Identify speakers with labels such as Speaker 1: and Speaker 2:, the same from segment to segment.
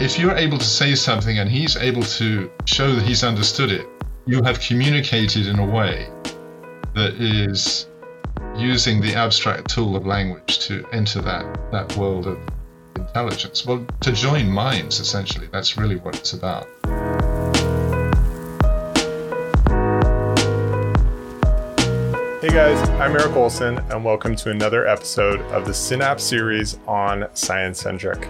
Speaker 1: if you're able to say something and he's able to show that he's understood it, you have communicated in a way that is using the abstract tool of language to enter that, that world of intelligence. Well, to join minds, essentially, that's really what it's about.
Speaker 2: Hey guys, I'm Eric Olson, and welcome to another episode of the Synapse series on Science Centric.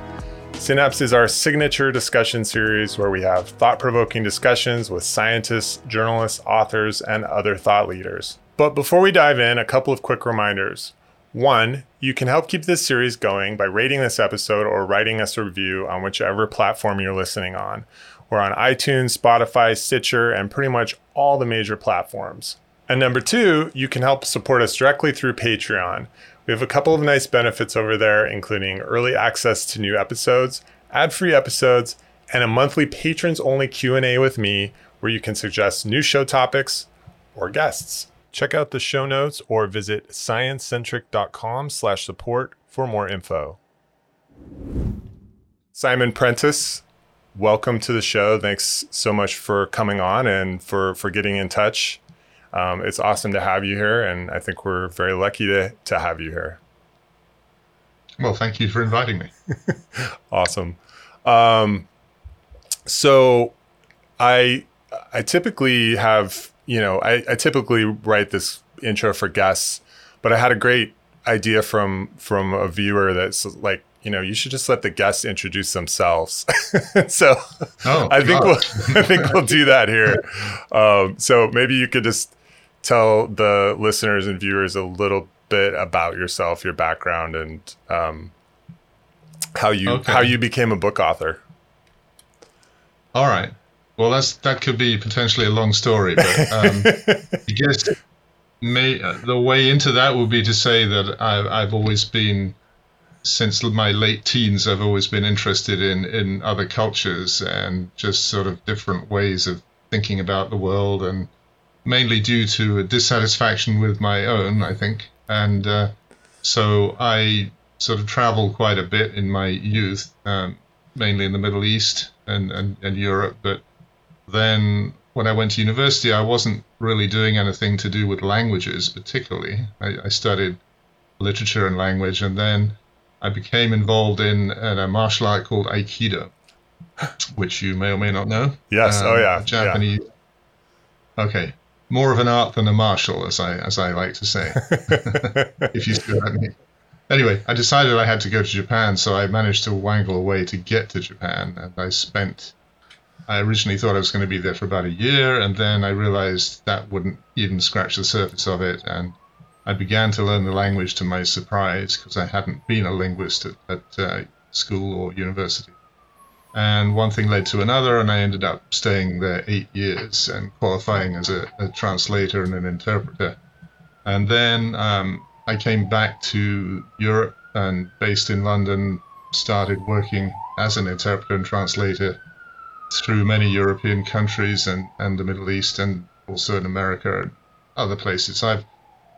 Speaker 2: Synapse is our signature discussion series where we have thought provoking discussions with scientists, journalists, authors, and other thought leaders. But before we dive in, a couple of quick reminders. One, you can help keep this series going by rating this episode or writing us a review on whichever platform you're listening on. We're on iTunes, Spotify, Stitcher, and pretty much all the major platforms. And number two, you can help support us directly through Patreon. We have a couple of nice benefits over there, including early access to new episodes, ad-free episodes, and a monthly patrons-only Q&A with me where you can suggest new show topics or guests. Check out the show notes or visit sciencecentric.com slash support for more info. Simon Prentice, welcome to the show. Thanks so much for coming on and for, for getting in touch um, it's awesome to have you here, and I think we're very lucky to to have you here.
Speaker 1: Well, thank you for inviting me.
Speaker 2: awesome. Um, so, I I typically have you know I, I typically write this intro for guests, but I had a great idea from from a viewer that's like you know, you should just let the guests introduce themselves. so oh, I think God. we'll I think we'll do that here. Um, so maybe you could just tell the listeners and viewers a little bit about yourself, your background, and um, how you okay. how you became a book author.
Speaker 1: All right. Well, that's that could be potentially a long story, but um, I guess may, uh, the way into that would be to say that I've, I've always been since my late teens. I've always been interested in in other cultures and just sort of different ways of thinking about the world and mainly due to a dissatisfaction with my own, I think. And uh, so I sort of traveled quite a bit in my youth, um, mainly in the Middle East and, and, and Europe. But then when I went to university, I wasn't really doing anything to do with languages particularly. I, I studied literature and language, and then I became involved in, in a martial art called Aikido, which you may or may not know.
Speaker 2: Yes. Oh, um, oh yeah.
Speaker 1: Japanese. Yeah. Okay more of an art than a martial, as I as I like to say. if you see what I mean. Anyway, I decided I had to go to Japan, so I managed to wangle a way to get to Japan, and I spent. I originally thought I was going to be there for about a year, and then I realized that wouldn't even scratch the surface of it, and I began to learn the language to my surprise because I hadn't been a linguist at, at uh, school or university. And one thing led to another, and I ended up staying there eight years and qualifying as a, a translator and an interpreter. And then um, I came back to Europe and, based in London, started working as an interpreter and translator through many European countries and, and the Middle East and also in America and other places. I've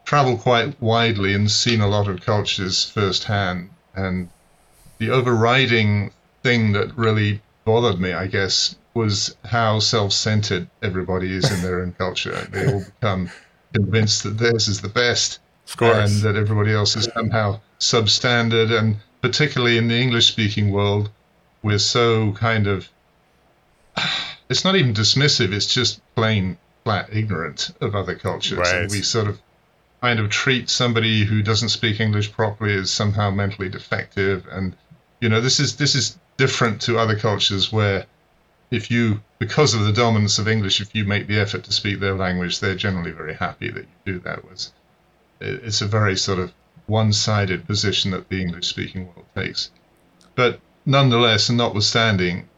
Speaker 1: traveled quite widely and seen a lot of cultures firsthand. And the overriding thing that really bothered me, I guess, was how self-centered everybody is in their own culture. They all become convinced that theirs is the best, and that everybody else is somehow substandard. And particularly in the English-speaking world, we're so kind of it's not even dismissive; it's just plain flat ignorant of other cultures,
Speaker 2: right.
Speaker 1: and we sort of kind of treat somebody who doesn't speak English properly as somehow mentally defective and you know this is this is different to other cultures where if you, because of the dominance of English, if you make the effort to speak their language, they're generally very happy that you do that. With it's a very sort of one-sided position that the English-speaking world takes. But nonetheless, and notwithstanding,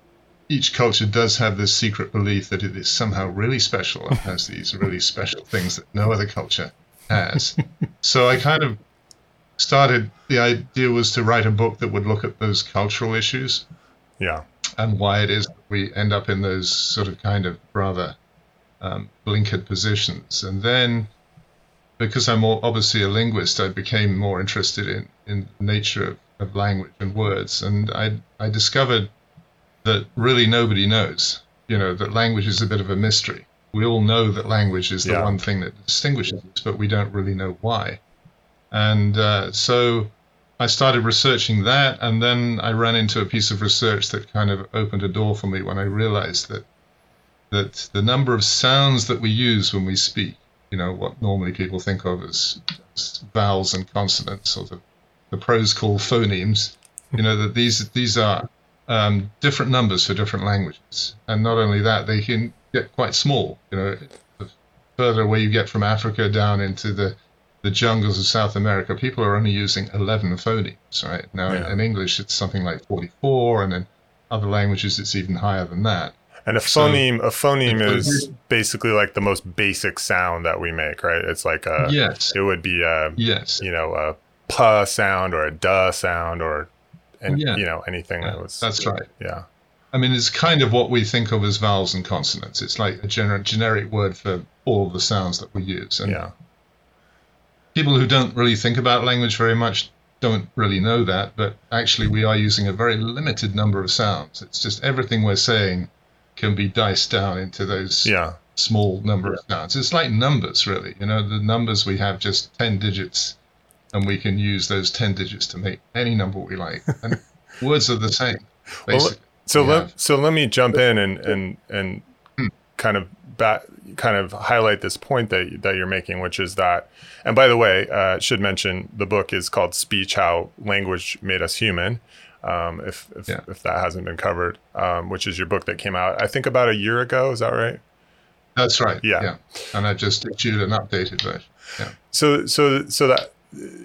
Speaker 1: each culture does have this secret belief that it is somehow really special and has these really special things that no other culture has. so I kind of started, the idea was to write a book that would look at those cultural issues.
Speaker 2: Yeah.
Speaker 1: And why it is we end up in those sort of kind of rather um, blinkered positions. And then, because I'm more, obviously a linguist, I became more interested in, in the nature of, of language and words. And I, I discovered that really nobody knows. You know, that language is a bit of a mystery. We all know that language is the
Speaker 2: Yeah.
Speaker 1: one thing that distinguishes us, but we don't really know why. And uh, so I started researching that, and then I ran into a piece of research that kind of opened a door for me when I realized that that the number of sounds that we use when we speak, you know, what normally people think of as, vowels and consonants, or the, the pros call phonemes, you know, that these these are um, different numbers for different languages, and not only that, they can get quite small. You know, the further away you get from Africa down into the the jungles of South America, people are only using 11 phonemes, right? Now,
Speaker 2: Yeah.
Speaker 1: in, English, it's something like 44, and in other languages, it's even higher than that.
Speaker 2: And a
Speaker 1: So-
Speaker 2: phoneme, a phoneme is basically like the most basic sound that we make, right? It's like a,
Speaker 1: yes,
Speaker 2: it would be a,
Speaker 1: yes,
Speaker 2: you know, a puh sound or a duh sound or, and
Speaker 1: Yeah.
Speaker 2: you know, anything that was.
Speaker 1: that's right.
Speaker 2: Yeah.
Speaker 1: I mean, it's kind of what we think of as vowels and consonants. It's like a gener- generic word for all the sounds that we use. And
Speaker 2: Yeah.
Speaker 1: People who don't really think about language very much don't really know that, but actually we are using a very limited number of sounds. It's just everything we're saying can be diced down into those
Speaker 2: Yeah.
Speaker 1: small number of sounds. It's like numbers, really. You know, the numbers we have just 10 digits, and we can use those 10 digits to make any number we like. And words are the same,
Speaker 2: Well. So
Speaker 1: we
Speaker 2: let
Speaker 1: have.
Speaker 2: so let me jump in and and and
Speaker 1: Hmm.
Speaker 2: kind of bat, kind of highlight this point that that you're making, which is that. And by the way, uh, should mention the book is called "Speech: How Language Made Us Human." Um, if if,
Speaker 1: Yeah.
Speaker 2: if that hasn't been covered, um, which is your book that came out, I think about a year ago. Is that right?
Speaker 1: That's right.
Speaker 2: Yeah.
Speaker 1: Yeah. And I just issued an updated version. Yeah.
Speaker 2: So so so that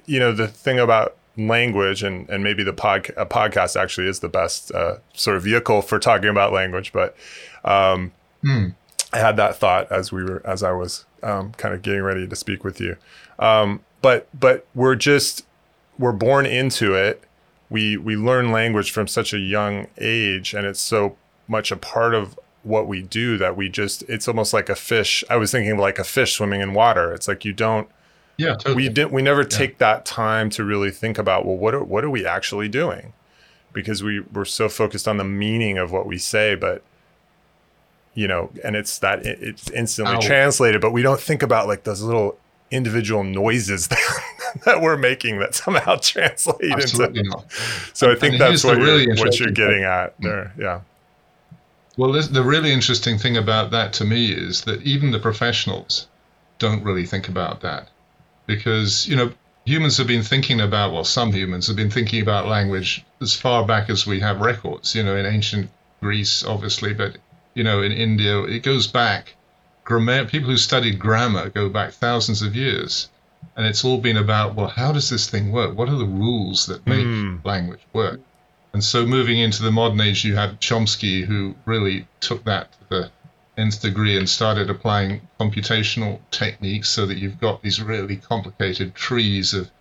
Speaker 2: you know the thing about language and and maybe the pod a podcast actually is the best uh, sort of vehicle for talking about language, but um,
Speaker 1: Hmm.
Speaker 2: I had that thought as we were as I was um, kind of getting ready to speak with you. Um, but but we're just we're born into it. We we learn language from such a young age, and it's so much a part of what we do that we just it's almost like a fish. I was thinking like a fish swimming in water. It's like you don't
Speaker 1: Yeah, totally.
Speaker 2: we didn't we never take that time to really think about well what are what are we actually doing because we we're so focused on the meaning of what we say but you know and it's that it's instantly
Speaker 1: Ow.
Speaker 2: translated but we don't think about like those little individual noises that, that we're making that somehow translate
Speaker 1: Absolutely
Speaker 2: into
Speaker 1: not.
Speaker 2: so i think that's what,
Speaker 1: really
Speaker 2: you're, what you're getting at there yeah
Speaker 1: Well, this, the really interesting thing about that to me is that even the professionals don't really think about that. Because, you know, humans have been thinking about, well, some humans have been thinking about language as far back as we have records, you know, in ancient Greece, obviously, but, you know, in India, it goes back. Grammar, people who studied grammar go back thousands of years. And it's all been about, well, how does this thing work? What are the rules that make
Speaker 2: Hmm.
Speaker 1: language work? And so moving into the modern age, you have Chomsky, who really took that to the nth degree and started applying computational techniques so that you've got these really complicated trees of,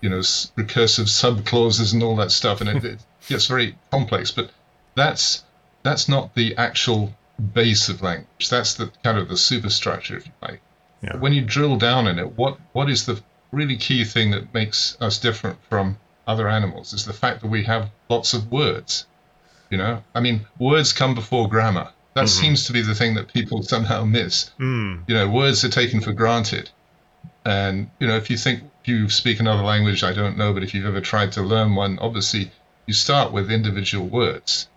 Speaker 1: you know, recursive subclauses and all that stuff, and it, it gets very complex. But that's that's not the actual base of language. That's the kind of the superstructure, if you like.
Speaker 2: Yeah.
Speaker 1: When you drill down in it, what what is the really key thing that makes us different from other animals is the fact that we have lots of words. You know, I mean, words come before grammar. That
Speaker 2: Mhm.
Speaker 1: seems to be the thing that people somehow miss.
Speaker 2: mm,
Speaker 1: You know, words are taken for granted. And, you know, if you think if you speak another language, I don't know, but if you've ever tried to learn one, obviously you start with individual words.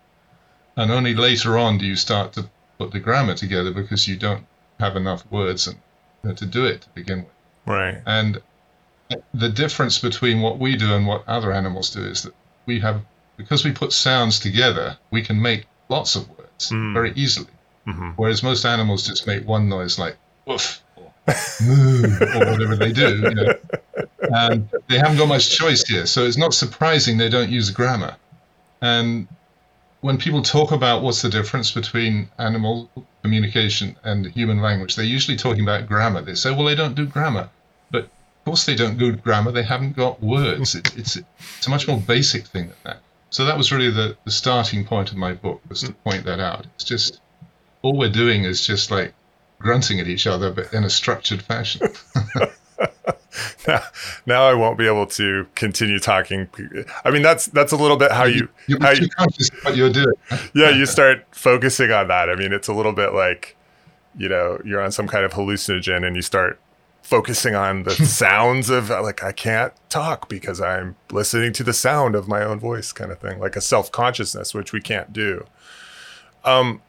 Speaker 1: And only later on do you start to put the grammar together because you don't have enough words and, you know, to do it to begin with.
Speaker 2: right
Speaker 1: And the difference between what we do and what other animals do is that we have, because we put sounds together, we can make lots of words
Speaker 2: Mm.
Speaker 1: very easily.
Speaker 2: hmm
Speaker 1: Whereas most animals just make one noise like woof or moo or whatever they do. You know? And they haven't got much choice here. So it's not surprising they don't use grammar. And when people talk about what's the difference between animal communication and human language, they're usually talking about grammar. They say, well, they don't do grammar. But of course they don't do grammar. They haven't got words. It, it's, it's a much more basic thing than that. So that was really the, the starting point of my book was to point that out. It's just all we're doing is just like grunting at each other, but in a structured fashion.
Speaker 2: now, now I won't be able to continue talking. I mean, that's that's a little bit how you
Speaker 1: You're
Speaker 2: how
Speaker 1: too
Speaker 2: you,
Speaker 1: conscious of what you're doing.
Speaker 2: yeah you start focusing on that. I mean, it's a little bit like you know you're on some kind of hallucinogen and you start focusing on the sounds of like I can't talk because I'm listening to the sound of my own voice, kind of thing, like a self consciousness, which we can't do. Um,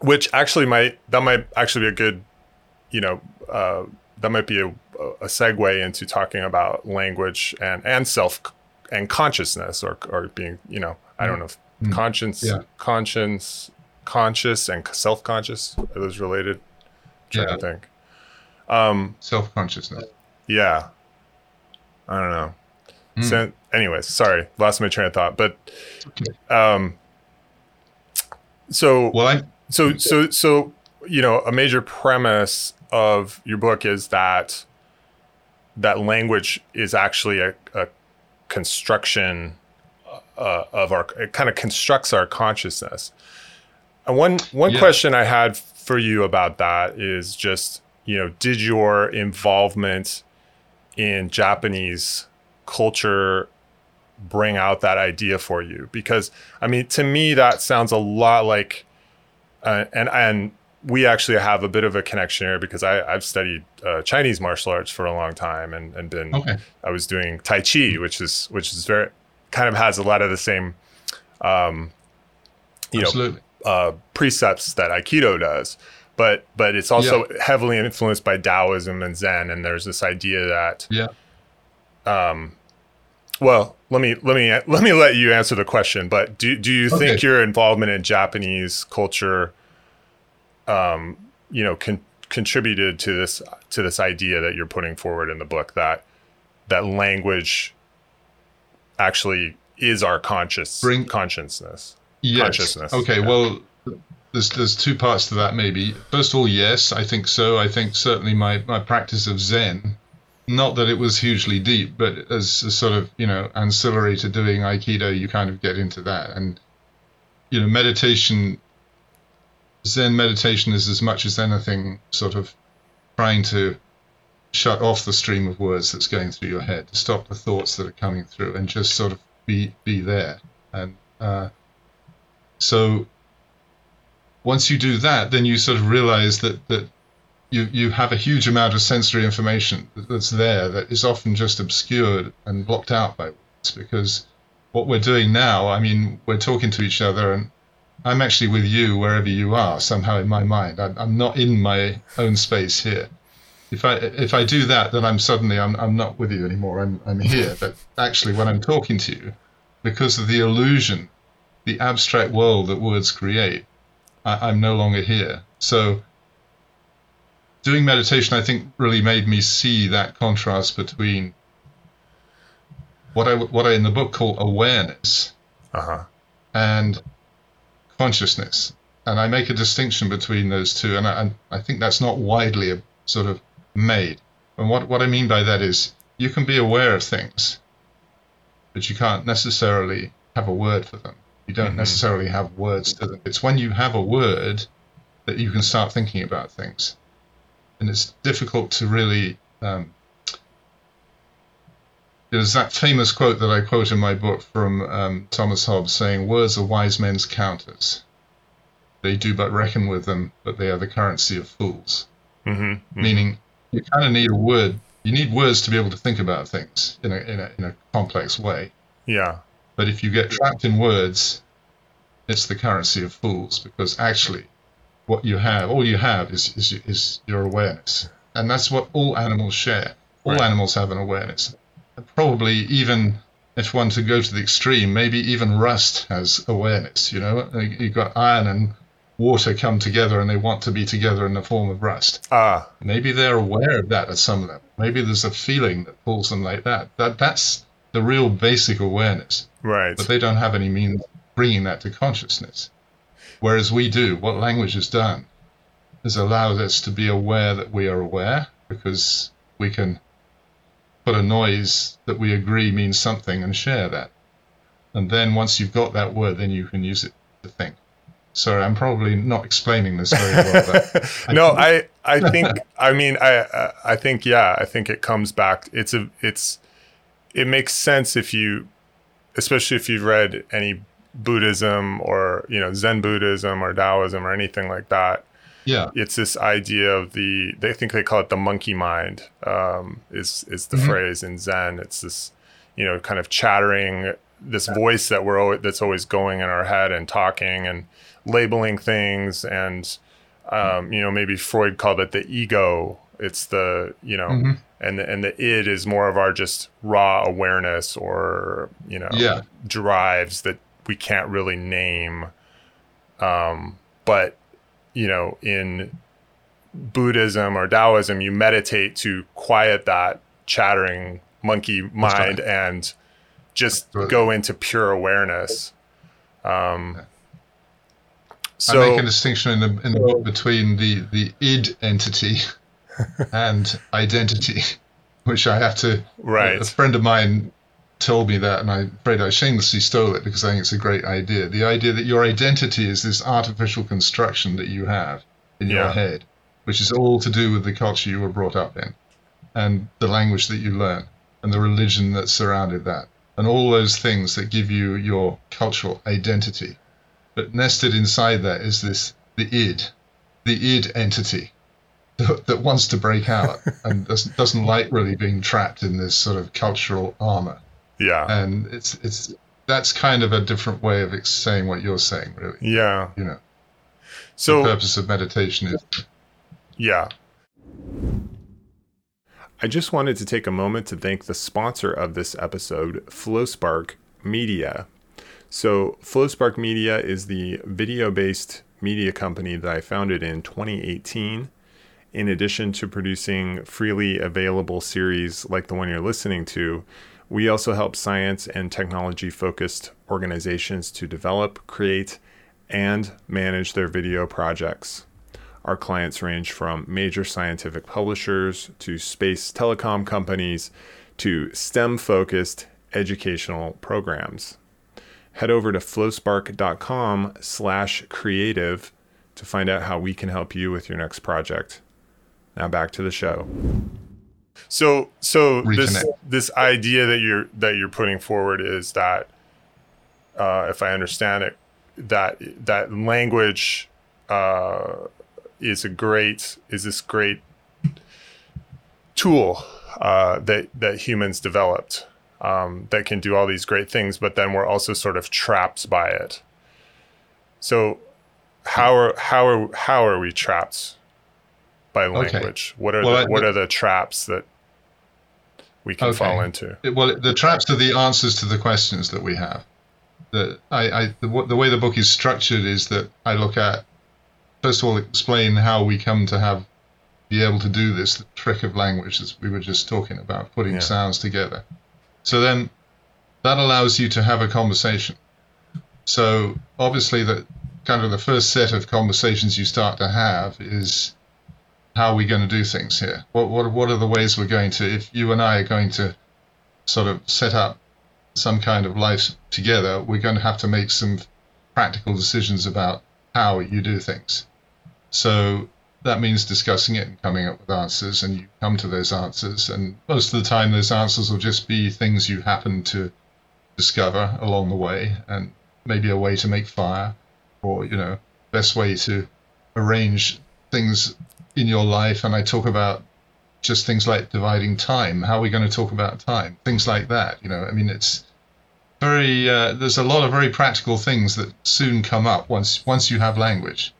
Speaker 2: which actually might that might actually be a good, you know, uh, that might be a, a segue into talking about language and and self and consciousness or or being you know I don't know if
Speaker 1: Mm.
Speaker 2: conscience
Speaker 1: Yeah.
Speaker 2: conscience conscious and self conscious are those related? trying
Speaker 1: Yeah.
Speaker 2: to think. Um,
Speaker 1: Self consciousness.
Speaker 2: yeah. I don't know.
Speaker 1: Mm.
Speaker 2: So, anyways, sorry, lost my train of thought. But um, so
Speaker 1: Well, I
Speaker 2: so so so you know, a major premise of your book is that that language is actually a, a construction uh, of our. It kind of constructs our consciousness. And one one
Speaker 1: Yeah.
Speaker 2: question I had for you about that is just you know, did your involvement in Japanese culture bring out that idea for you? Because I mean, to me, that sounds a lot like, uh, and and we actually have a bit of a connection here because I, I've studied uh, Chinese martial arts for a long time and, and been
Speaker 1: okay.
Speaker 2: I was doing Tai Chi, which is which is very kind of has a lot of the same, um, you know, uh, precepts that Aikido does, but but it's also heavily influenced by Taoism and Zen. And there's this idea that,
Speaker 1: Yeah.
Speaker 2: um, well, let me let me let me let you answer the question. But do do you think your involvement in Japanese culture, um, you know, con- contributed to this to this idea that you're putting forward in the book that that language actually is our conscious
Speaker 1: Bring-
Speaker 2: consciousness?
Speaker 1: Yes.
Speaker 2: consciousness.
Speaker 1: Okay.
Speaker 2: Yeah.
Speaker 1: Well, there's there's two parts to that. Maybe first of all, yes, I think so. I think certainly my my practice of Zen, not that it was hugely deep, but as a sort of you know ancillary to doing Aikido, you kind of get into that, and you know meditation. Zen meditation is as much as anything sort of trying to shut off the stream of words that's going through your head, to stop the thoughts that are coming through, and just sort of be be there. And uh, so once you do that, then you sort of realize that that you you have a huge amount of sensory information that's there that is often just obscured and blocked out by words because what we're doing now, I mean, we're talking to each other and I'm actually with you wherever you are somehow in my mind. I'm, I'm not in my own space here. If I if I do that, then I'm suddenly I'm I'm not with you anymore. I'm I'm here. But actually, when I'm talking to you, because of the illusion, the abstract world that words create, I, I'm no longer here. So doing meditation, I think, really made me see that contrast between what I what I in the book call awareness
Speaker 2: Uh huh.
Speaker 1: and consciousness. And I make a distinction between those two, and I, and I think that's not widely uh, sort of made. And what, what I mean by that is you can be aware of things, but you can't necessarily have a word for them. You don't
Speaker 2: Mhm.
Speaker 1: necessarily have words to them. It's when you have a word that you can start thinking about things. And it's difficult to really. Um, there's that famous quote that I quote in my book from um, Thomas Hobbes saying, Words are wise men's counters. They do but reckon with them, but they are the currency of fools.
Speaker 2: Mm-hmm.
Speaker 1: Meaning, you kind of need a word. You need words to be able to think about things in a, in a, in a complex way.
Speaker 2: Yeah.
Speaker 1: But if you get trapped in words, it's the currency of fools because actually, what you have, all you have, is is, is your awareness, and that's what all animals share. All
Speaker 2: Right.
Speaker 1: animals have an awareness. Probably even if one to go to the extreme, maybe even rust has awareness. You know, you've got iron and water come together, and they want to be together in the form of rust.
Speaker 2: Ah.
Speaker 1: Maybe they're aware of that at some level. Maybe there's a feeling that pulls them like that. That that's the real basic awareness
Speaker 2: right.
Speaker 1: but they don't have any means of bringing that to consciousness. Whereas we do, what language has done has allowed us to be aware that we are aware because we can put a noise that we agree means something and share that. And then once you've got that word, then you can use it to think. Sorry, I'm probably not explaining this very well.
Speaker 2: no, I I think I mean I I think yeah I think it comes back. It's a it's it makes sense if you, especially if you've read any Buddhism or you know Zen Buddhism or Taoism or anything like that.
Speaker 1: Yeah,
Speaker 2: it's this idea of the they think they call it the monkey mind. Um, is is the mm-hmm. phrase in Zen? It's this you know kind of chattering this voice that we're always, that's always going in our head and talking and labeling things and um, you know maybe Freud called it the ego. It's the you know mm-hmm. and the, and the id is more of our just raw awareness or you know
Speaker 1: yeah.
Speaker 2: drives that we can't really name. Um, but you know in Buddhism or Taoism, you meditate to quiet that chattering monkey mind and just go into pure awareness. Um,
Speaker 1: so, I make a distinction in the, in the book between the, the id entity and identity, which I have to.
Speaker 2: Right.
Speaker 1: A friend of mine told me that, and I'm afraid I shamelessly stole it because I think it's a great idea. The idea that your identity is this artificial construction that you have in yeah. your head, which is all to do with the culture you were brought up in, and the language that you learn, and the religion that surrounded that, and all those things that give you your cultural identity. But nested inside that is this the id, the id entity that, wants to break out and doesn't, doesn't like really being trapped in this sort of cultural armor.
Speaker 2: Yeah.
Speaker 1: And it's it's that's kind of a different way of saying what you're saying, really.
Speaker 2: Yeah.
Speaker 1: You know.
Speaker 2: So
Speaker 1: the purpose of meditation is.
Speaker 2: Yeah. I just wanted to take a moment to thank the sponsor of this episode, FlowSpark Media. So, FlowSpark Media is the video based media company that I founded in 2018. In addition to producing freely available series like the one you're listening to, we also help science and technology focused organizations to develop, create, and manage their video projects. Our clients range from major scientific publishers to space telecom companies to STEM focused educational programs head over to flowspark.com slash creative to find out how we can help you with your next project. Now back to the show. So so Reconnect. this this idea that you're that you're putting forward is that uh, if I understand it, that that language uh, is a great is this great tool uh, that that humans developed um, that can do all these great things, but then we're also sort of trapped by it. So, how are how are how are we trapped by language? Okay. What are well, the, what are the traps that we can okay. fall into?
Speaker 1: Well, the traps are the answers to the questions that we have. The I, I the, the way the book is structured is that I look at first of all explain how we come to have be able to do this the trick of language that we were just talking about putting yeah. sounds together so then that allows you to have a conversation. So obviously the kind of the first set of conversations you start to have is how are we going to do things here? What what what are the ways we're going to if you and I are going to sort of set up some kind of life together, we're going to have to make some practical decisions about how you do things. So that means discussing it and coming up with answers, and you come to those answers. And most of the time, those answers will just be things you happen to discover along the way, and maybe a way to make fire, or you know, best way to arrange things in your life. And I talk about just things like dividing time. How are we going to talk about time? Things like that. You know, I mean, it's very. Uh, there's a lot of very practical things that soon come up once once you have language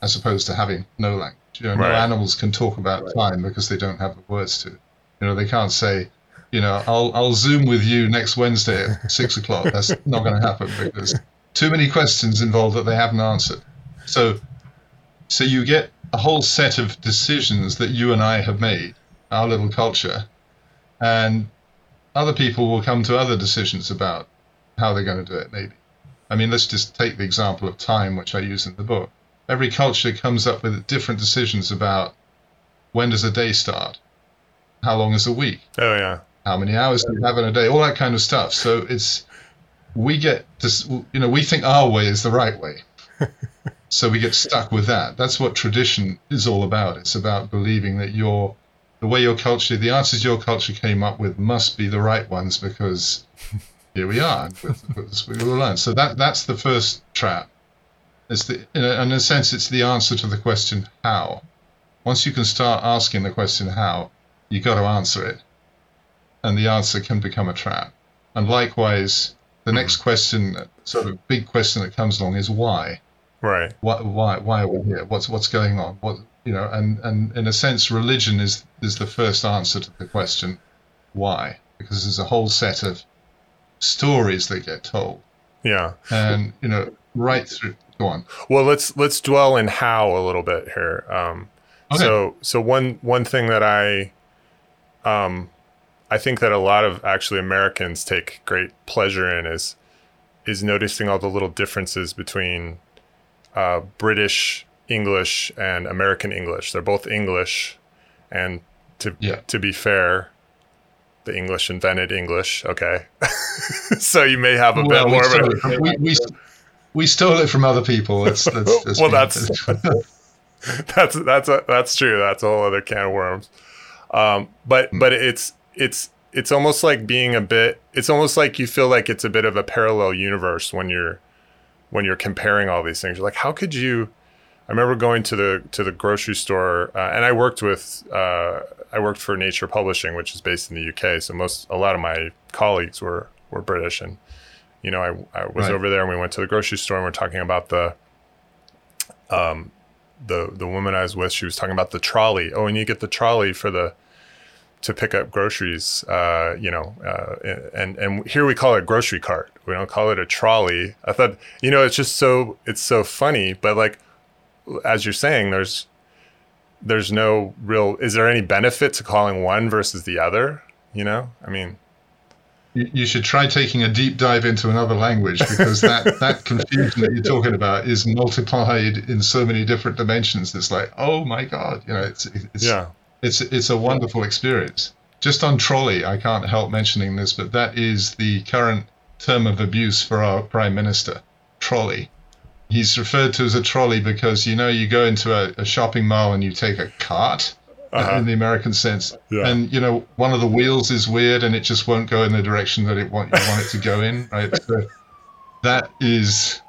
Speaker 1: as opposed to having no language. You know, right. no animals can talk about right. time because they don't have the words to. You know, they can't say, you know, I'll I'll zoom with you next Wednesday at six o'clock. That's not going to happen because too many questions involved that they haven't answered. So, so you get a whole set of decisions that you and I have made, our little culture, and other people will come to other decisions about how they're going to do it. Maybe. I mean, let's just take the example of time, which I use in the book every culture comes up with different decisions about when does a day start, how long is a week,
Speaker 2: oh yeah,
Speaker 1: how many hours do you have in a day, all that kind of stuff. So it's we get this, you know, we think our way is the right way, so we get stuck with that. That's what tradition is all about. It's about believing that your the way your culture, the answers your culture came up with, must be the right ones because here we are. we will learn. So that that's the first trap. It's the in a, in a sense, it's the answer to the question how. Once you can start asking the question how, you got to answer it, and the answer can become a trap. And likewise, the next question, sort of big question that comes along, is why.
Speaker 2: Right.
Speaker 1: Why? Why? Why are we here? What's What's going on? What you know? And and in a sense, religion is is the first answer to the question, why? Because there's a whole set of stories that get told.
Speaker 2: Yeah.
Speaker 1: And you know, right through. Go on.
Speaker 2: Well, let's let's dwell in how a little bit here. Um, okay. So so one one thing that I um, I think that a lot of actually Americans take great pleasure in is is noticing all the little differences between uh, British English and American English. They're both English, and to yeah. to be fair, the English invented English. Okay, so you may have a well, bit more of
Speaker 1: a. We, we, we stole it from other people. That's, that's,
Speaker 2: that's well, that's that's that's a, that's true. That's a whole other can of worms. Um, but mm. but it's it's it's almost like being a bit. It's almost like you feel like it's a bit of a parallel universe when you're when you're comparing all these things. You're like, how could you? I remember going to the to the grocery store, uh, and I worked with uh, I worked for Nature Publishing, which is based in the UK. So most a lot of my colleagues were were British, and you know I I was right. over there, and we went to the grocery store, and we're talking about the um the the woman I was with. She was talking about the trolley. Oh, and you get the trolley for the to pick up groceries, uh, you know, uh, and and here we call it grocery cart. We don't call it a trolley. I thought, you know, it's just so it's so funny, but like as you're saying, there's there's no real. Is there any benefit to calling one versus the other? You know, I mean,
Speaker 1: you, you should try taking a deep dive into another language because that that confusion that you're talking about is multiplied in so many different dimensions. It's like, oh my god, you know, it's it's
Speaker 2: yeah
Speaker 1: it's it's a wonderful experience. Just on trolley, I can't help mentioning this, but that is the current term of abuse for our prime minister. Trolley. He's referred to as a trolley because you know you go into a, a shopping mall and you take a cart. Uh-huh. in the American sense. Yeah. And you know, one of the wheels is weird and it just won't go in the direction that it want you want it to go in. Right. So that is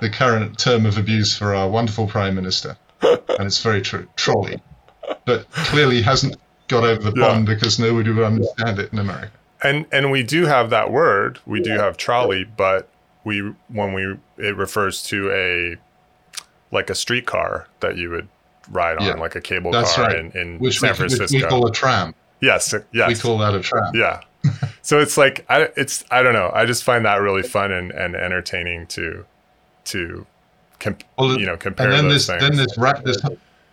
Speaker 1: the current term of abuse for our wonderful prime minister, and it's very true. Trolley but clearly hasn't got over the pond yeah. because nobody would understand it in America.
Speaker 2: And and we do have that word. We do have trolley, but we when we it refers to a like a streetcar that you would ride on, yeah. like a cable That's car right. in, in
Speaker 1: which
Speaker 2: San
Speaker 1: we,
Speaker 2: Francisco.
Speaker 1: We call a tram.
Speaker 2: Yes, yes.
Speaker 1: We call that a tram.
Speaker 2: Yeah. so it's like I it's I don't know. I just find that really fun and, and entertaining to to comp, well, you know compare
Speaker 1: and then
Speaker 2: those
Speaker 1: this,
Speaker 2: things.
Speaker 1: Then this, ra- this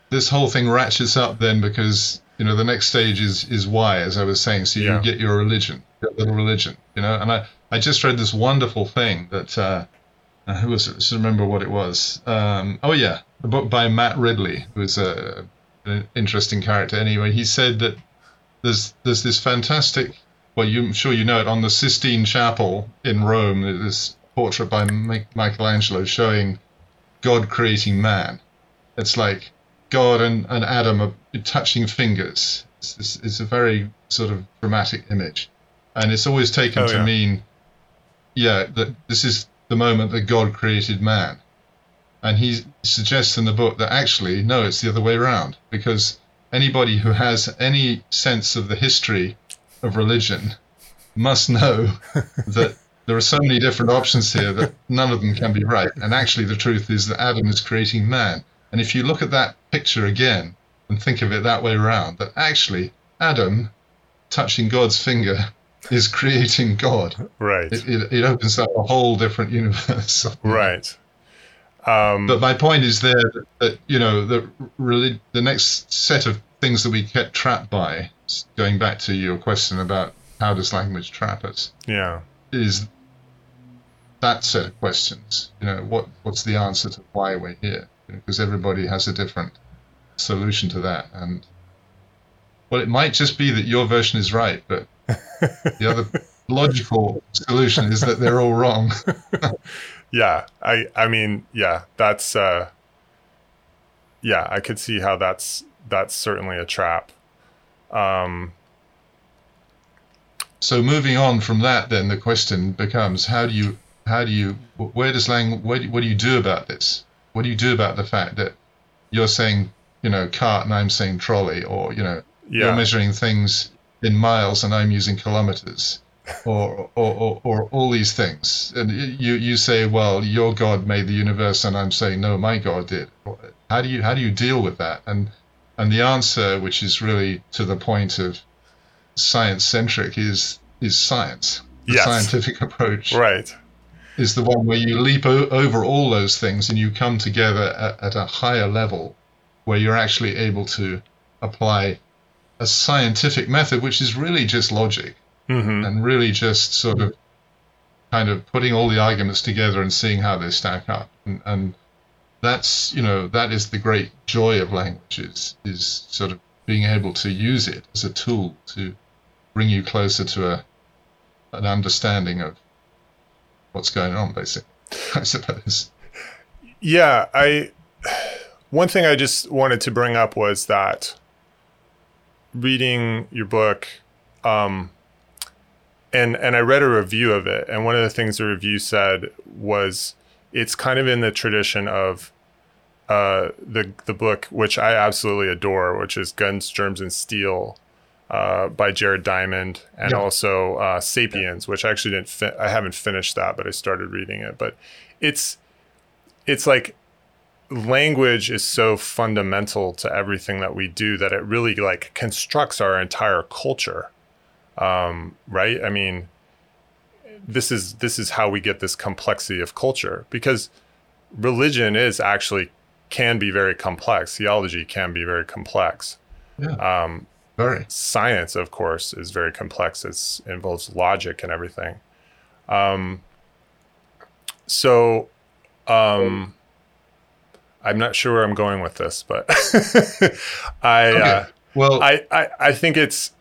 Speaker 1: this whole thing ratchets up then because you know the next stage is is why, as I was saying. So you yeah. get your religion, your little religion, you know. And I I just read this wonderful thing that uh, uh who was it? I remember what it was. Um, oh yeah, a book by Matt Ridley, who's a an interesting character. Anyway, he said that there's there's this fantastic. Well, you, I'm sure you know it on the Sistine Chapel in Rome. This portrait by Michelangelo showing God creating man. It's like God and, and Adam are touching fingers. It's, it's, it's, a very sort of dramatic image. And it's always taken oh, to yeah. mean, yeah, that this is the moment that God created man. And he suggests in the book that actually, no, it's the other way around. Because anybody who has any sense of the history of religion must know that there are so many different options here that none of them can be right. And actually, the truth is that Adam is creating man. And if you look at that picture again and think of it that way around, that actually Adam touching God's finger is creating God.
Speaker 2: Right.
Speaker 1: It, it, it opens up a whole different universe.
Speaker 2: right.
Speaker 1: Um, but my point is there that, that you know the really the next set of things that we get trapped by, going back to your question about how does language trap us?
Speaker 2: Yeah.
Speaker 1: Is that set of questions? You know, what what's the answer to why we're here? Because everybody has a different solution to that. And well, it might just be that your version is right, but the other logical solution is that they're all wrong.
Speaker 2: yeah, I I mean, yeah, that's uh, yeah, I could see how that's that's certainly a trap. Um,
Speaker 1: so moving on from that, then the question becomes: How do you how do you where does lang what do you do about this? What do you do about the fact that you're saying you know cart and I'm saying trolley, or you know
Speaker 2: yeah.
Speaker 1: you're measuring things in miles and I'm using kilometers? or, or, or, or, all these things. And you, you say, well, your God made the universe, and I'm saying, no, my God did. How do you how do you deal with that? And and the answer, which is really to the point of science centric, is is science. The
Speaker 2: yes.
Speaker 1: scientific approach,
Speaker 2: right,
Speaker 1: is the one where you leap o- over all those things and you come together at, at a higher level, where you're actually able to apply a scientific method, which is really just logic
Speaker 2: mm-hmm.
Speaker 1: and really just sort of kind of putting all the arguments together and seeing how they stack up. And, and that's you know that is the great joy of language is is sort of being able to use it as a tool to bring you closer to a an understanding of what's going on basically i suppose.
Speaker 2: Yeah i one thing i just wanted to bring up was that reading your book um, and and I read a review of it, and one of the things the review said was it's kind of in the tradition of uh, the the book, which I absolutely adore, which is Guns, Germs, and Steel uh, by Jared Diamond, and yeah. also uh, Sapiens, which I actually didn't. Fi- I haven't finished that, but I started reading it. But it's it's like language is so fundamental to everything that we do that it really like constructs our entire culture um, right? I mean, this is this is how we get this complexity of culture because religion is actually can be very complex. Theology can be very complex.
Speaker 1: Yeah.
Speaker 2: Um,
Speaker 1: very.
Speaker 2: Science, of course, is very complex. It involves logic and everything. Um, so, um, I'm not sure where I'm going with this, but I, okay. uh,
Speaker 1: well,
Speaker 2: I, I, I think it's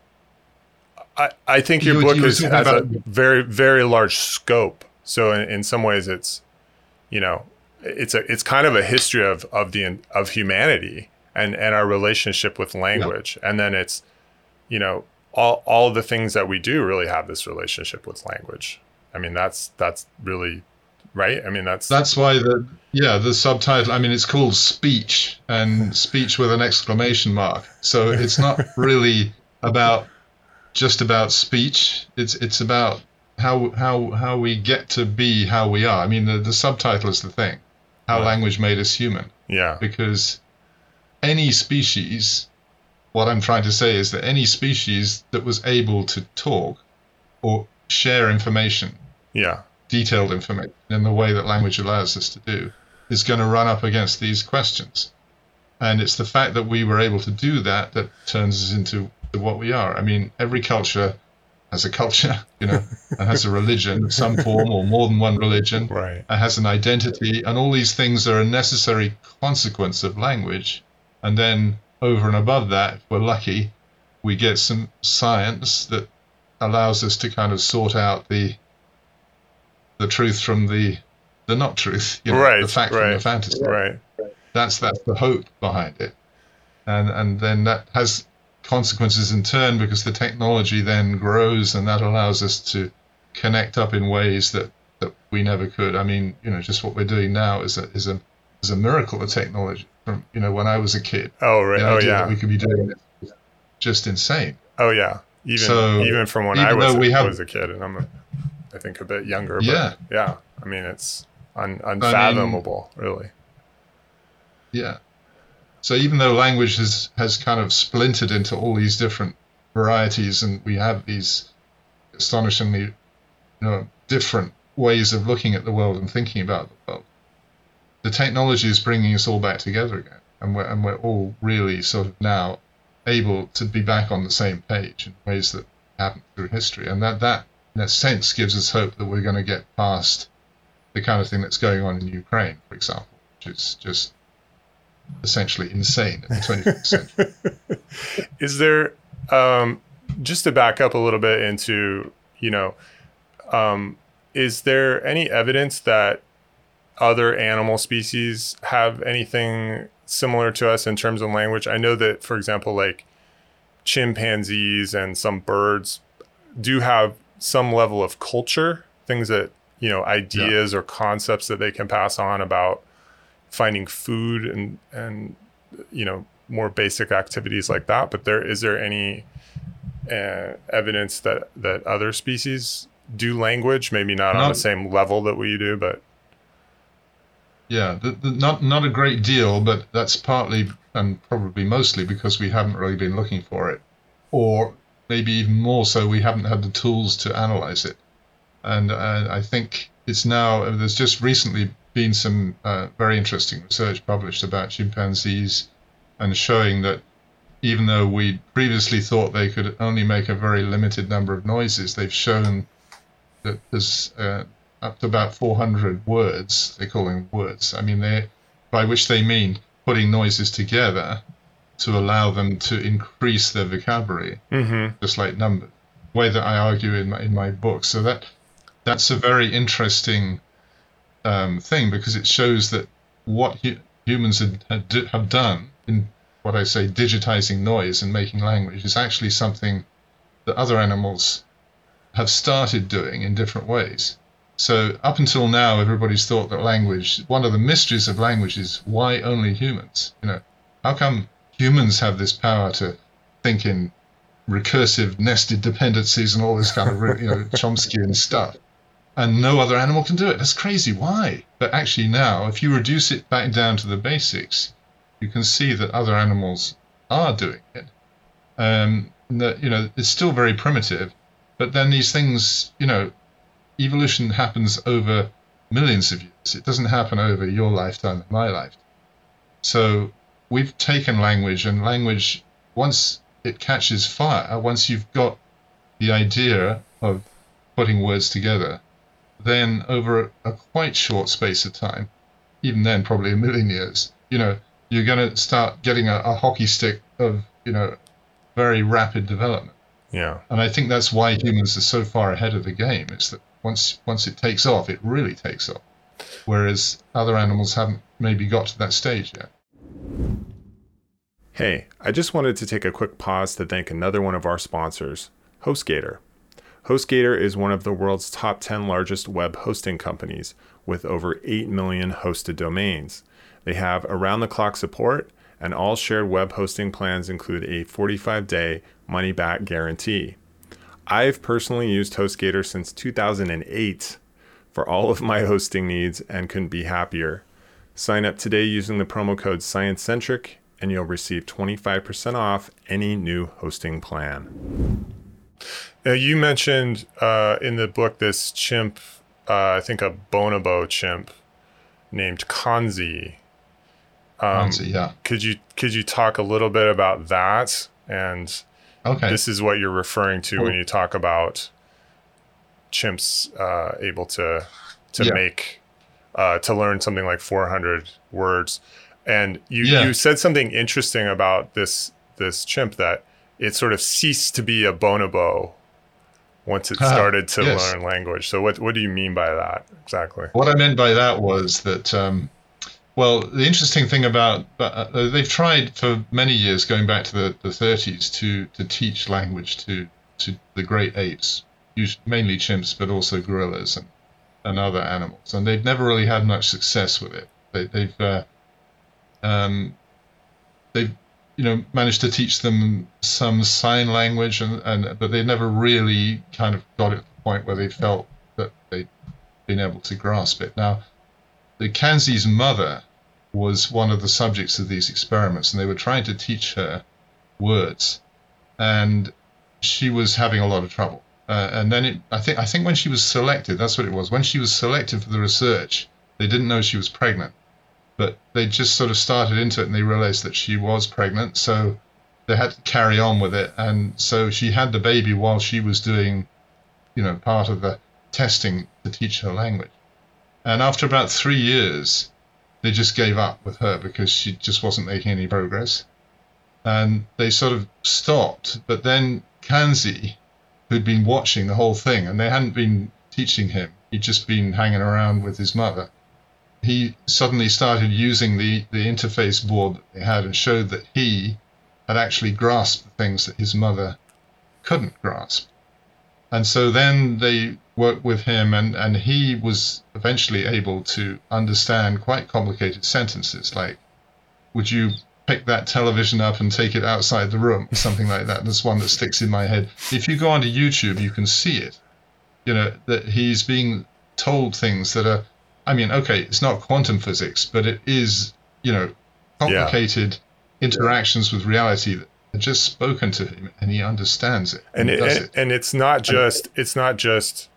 Speaker 2: I, I think your you, book you is, has a very very large scope. So in, in some ways, it's you know it's a it's kind of a history of of the of humanity and and our relationship with language, yeah. and then it's you know all all the things that we do really have this relationship with language. I mean that's that's really right. I mean that's
Speaker 1: that's why the yeah the subtitle. I mean it's called speech and speech with an exclamation mark. So it's not really about just about speech. It's it's about how how how we get to be how we are. I mean, the, the subtitle is the thing. How right. language made us human.
Speaker 2: Yeah.
Speaker 1: Because any species, what I'm trying to say is that any species that was able to talk or share information,
Speaker 2: yeah,
Speaker 1: detailed information in the way that language allows us to do, is going to run up against these questions. And it's the fact that we were able to do that that turns us into what we are. I mean, every culture has a culture, you know, and has a religion, of some form or more than one religion,
Speaker 2: right.
Speaker 1: and has an identity, and all these things are a necessary consequence of language. And then over and above that, if we're lucky, we get some science that allows us to kind of sort out the the truth from the the not truth, you know,
Speaker 2: right,
Speaker 1: the fact
Speaker 2: right,
Speaker 1: from the fantasy.
Speaker 2: Right.
Speaker 1: That's that's the hope behind it, and and then that has consequences in turn because the technology then grows and that allows us to connect up in ways that, that we never could. I mean, you know, just what we're doing now is a is a is a miracle of technology. From you know, when I was a kid,
Speaker 2: oh right, oh yeah,
Speaker 1: we could be doing it, just insane.
Speaker 2: Oh yeah, even so, even from when even I was, we have, was a kid, and I'm, a, I think a bit younger. But yeah, yeah. I mean, it's un, unfathomable, I mean, really.
Speaker 1: Yeah. So even though language has, has kind of splintered into all these different varieties, and we have these astonishingly you know, different ways of looking at the world and thinking about the world, the technology is bringing us all back together again, and we're and we're all really sort of now able to be back on the same page in ways that haven't through history, and that that in a sense gives us hope that we're going to get past the kind of thing that's going on in Ukraine, for example, which is just essentially insane in the 21st century.
Speaker 2: Is there, um, just to back up a little bit into, you know, um, is there any evidence that other animal species have anything similar to us in terms of language? I know that, for example, like chimpanzees and some birds do have some level of culture, things that, you know, ideas yeah. or concepts that they can pass on about finding food and, and, you know, more basic activities like that. But there, is there any uh, evidence that, that other species do language, maybe not, not on the same level that we do, but
Speaker 1: yeah, the, the, not not a great deal, but that's partly and probably mostly because we haven't really been looking for it, or maybe even more so, we haven't had the tools to analyze it. And uh, I think it's now there's just recently been some uh, very interesting research published about chimpanzees and showing that even though we previously thought they could only make a very limited number of noises, they've shown that there's uh, up to about 400 words. They call them words. I mean, they by which they mean putting noises together to allow them to increase their vocabulary,
Speaker 2: mm-hmm.
Speaker 1: just like numbers. Way that I argue in my in my book. So that that's a very interesting um, thing because it shows that what hu- humans had, had, have done in what I say digitizing noise and making language is actually something that other animals have started doing in different ways. So up until now, everybody's thought that language, one of the mysteries of language is why only humans? You know, how come humans have this power to think in recursive nested dependencies and all this kind of, you know, Chomskyan stuff? And no other animal can do it. That's crazy. Why? But actually now, if you reduce it back down to the basics, you can see that other animals are doing it. Um, that, you know, it's still very primitive, but then these things, you know, evolution happens over millions of years. It doesn't happen over your lifetime and my lifetime. So we've taken language, and language, once it catches fire, once you've got the idea of putting words together, then over a, a quite short space of time, even then probably a million years, you know, you're going to start getting a, a hockey stick of, you know, very rapid development.
Speaker 2: Yeah.
Speaker 1: And I think that's why humans are so far ahead of the game. Is that once once it takes off, it really takes off. Whereas other animals haven't maybe got to that stage yet.
Speaker 2: Hey, I just wanted to take a quick pause to thank another one of our sponsors, HostGator. HostGator is one of the world's top 10 largest web hosting companies with over 8 million hosted domains. They have around the clock support, and all shared web hosting plans include a 45 day money back guarantee. I've personally used HostGator since 2008 for all of my hosting needs and couldn't be happier. Sign up today using the promo code ScienceCentric and you'll receive 25% off any new hosting plan. Now, you mentioned uh, in the book this chimp, uh, I think a bonobo chimp named Kanzi.
Speaker 1: Um, Kanzi, yeah.
Speaker 2: Could you could you talk a little bit about that and Okay. This is what you're referring to cool. when you talk about chimps uh, able to to yeah. make uh, to learn something like 400 words. And you yeah. you said something interesting about this this chimp that it sort of ceased to be a bonobo once it started to yes. learn language. So what what do you mean by that exactly?
Speaker 1: What I meant by that was that um, well, the interesting thing about uh, they've tried for many years, going back to the, the 30s, to, to teach language to, to the great apes, mainly chimps, but also gorillas and, and other animals, and they've never really had much success with it. They, they've uh, um, they've you know managed to teach them some sign language, and, and but they never really kind of got it to the point where they felt that they'd been able to grasp it. Now, Kanzi's mother was one of the subjects of these experiments, and they were trying to teach her words, and she was having a lot of trouble. Uh, and then it, I think I think when she was selected, that's what it was. When she was selected for the research, they didn't know she was pregnant, but they just sort of started into it, and they realized that she was pregnant, so they had to carry on with it. And so she had the baby while she was doing, you know, part of the testing to teach her language. And after about three years, they just gave up with her because she just wasn't making any progress. And they sort of stopped. But then Kanzi, who'd been watching the whole thing, and they hadn't been teaching him, he'd just been hanging around with his mother. he suddenly started using the, the interface board that they had and showed that he had actually grasped the things that his mother couldn't grasp. And so then they worked with him, and, and he was eventually able to understand quite complicated sentences like, Would you pick that television up and take it outside the room? Something like that. That's one that sticks in my head. If you go onto YouTube, you can see it. You know, that he's being told things that are, I mean, okay, it's not quantum physics, but it is, you know, complicated yeah. interactions with reality that just spoken to him and he understands it
Speaker 2: and and, it, and, it. and it's not just it's not just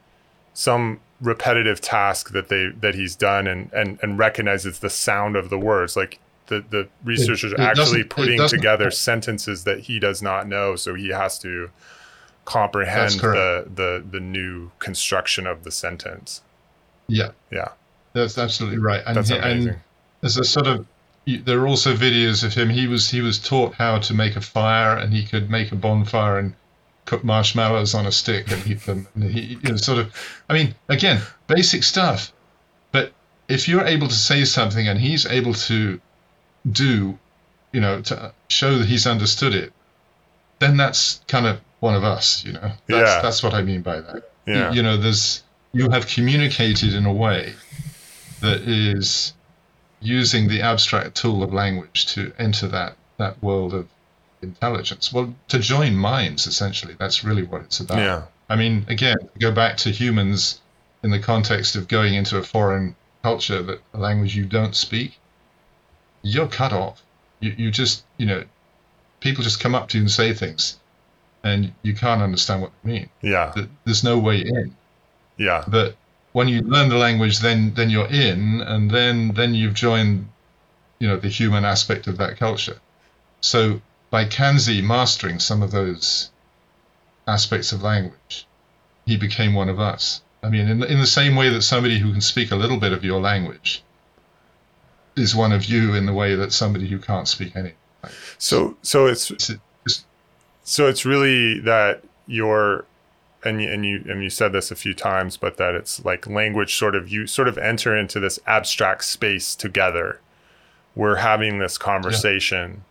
Speaker 2: some repetitive task that they that he's done and and and recognizes the sound of the words. Like the the researchers it, it actually putting together sentences that he does not know so he has to comprehend the the the new construction of the sentence.
Speaker 1: Yeah.
Speaker 2: Yeah.
Speaker 1: That's absolutely right. And, that's amazing. and there's a sort of there are also videos of him. He was he was taught how to make a fire, and he could make a bonfire and cook marshmallows on a stick and eat them. And he you know, sort of, I mean, again, basic stuff. But if you're able to say something and he's able to do, you know, to show that he's understood it, then that's kind of one of us. You know, that's, yeah. that's what I mean by that. Yeah. You, you know, there's you have communicated in a way that is using the abstract tool of language to enter that that world of intelligence. Well, to join minds, essentially, that's really what it's about.
Speaker 2: Yeah.
Speaker 1: I mean, again, go back to humans in the context of going into a foreign culture that a language you don't speak, you're cut off. You, you just, you know, people just come up to you and say things, and you can't understand what they mean.
Speaker 2: Yeah.
Speaker 1: There's no way in.
Speaker 2: Yeah.
Speaker 1: But when you learn the language, then then you're in, and then then you've joined, you know, the human aspect of that culture. So by Kanzi mastering some of those aspects of language, he became one of us. I mean, in in the same way that somebody who can speak a little bit of your language is one of you, in the way that somebody who can't speak any.
Speaker 2: So so it's, it's so it's really that your and you, and you and you said this a few times, but that it's like language sort of you sort of enter into this abstract space together. We're having this conversation.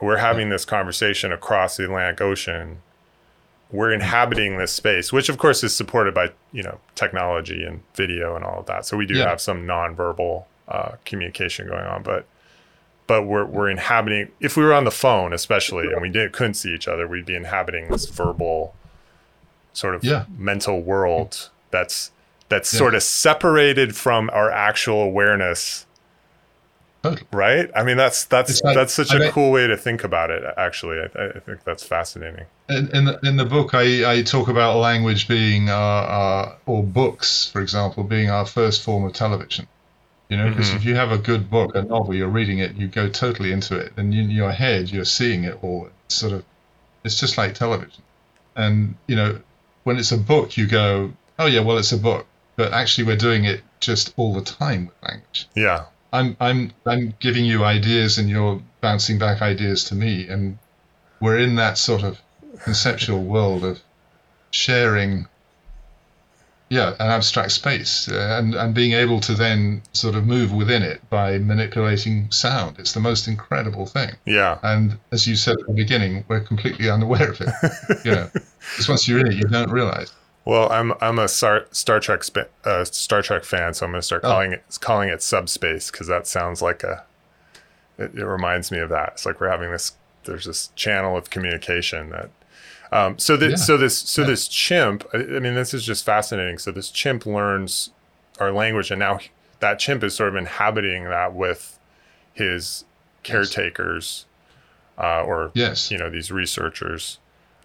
Speaker 2: We're having this conversation across the Atlantic Ocean. We're inhabiting this space, which of course is supported by you know technology and video and all of that. So we do yeah. have some nonverbal uh, communication going on, but but we're we're inhabiting. If we were on the phone, especially, and we didn't couldn't see each other, we'd be inhabiting this verbal sort of
Speaker 1: yeah.
Speaker 2: mental world that's that's yeah. sort of separated from our actual awareness right? I mean that's that's like, that's such I a mean, cool way to think about it actually. I, I think that's fascinating.
Speaker 1: In, in, the, in the book I, I talk about language being our, our, or books for example being our first form of television. You know because mm-hmm. if you have a good book a novel you're reading it you go totally into it and in your head you're seeing it all. Sort of it's just like television. And you know when it's a book, you go, oh yeah, well it's a book, but actually we're doing it just all the time with language.
Speaker 2: Yeah.
Speaker 1: I'm I'm I'm giving you ideas and you're bouncing back ideas to me, and we're in that sort of conceptual world of sharing yeah, an abstract space uh, and, and being able to then sort of move within it by manipulating sound. It's the most incredible thing.
Speaker 2: Yeah.
Speaker 1: And as you said at the beginning, we're completely unaware of it. you know, because once you're in it, you don't realize.
Speaker 2: Well, I'm I'm a Star, Star Trek uh, Star Trek fan, so I'm going to start oh. calling oh. it calling it subspace because that sounds like a. It, it reminds me of that. It's like we're having this. There's this channel of communication that um, so this, yeah. so this, so yeah. this chimp. I, I mean, this is just fascinating. So this chimp learns our language, and now that chimp is sort of inhabiting that with his caretakers, uh, or
Speaker 1: yes,
Speaker 2: you know, these researchers.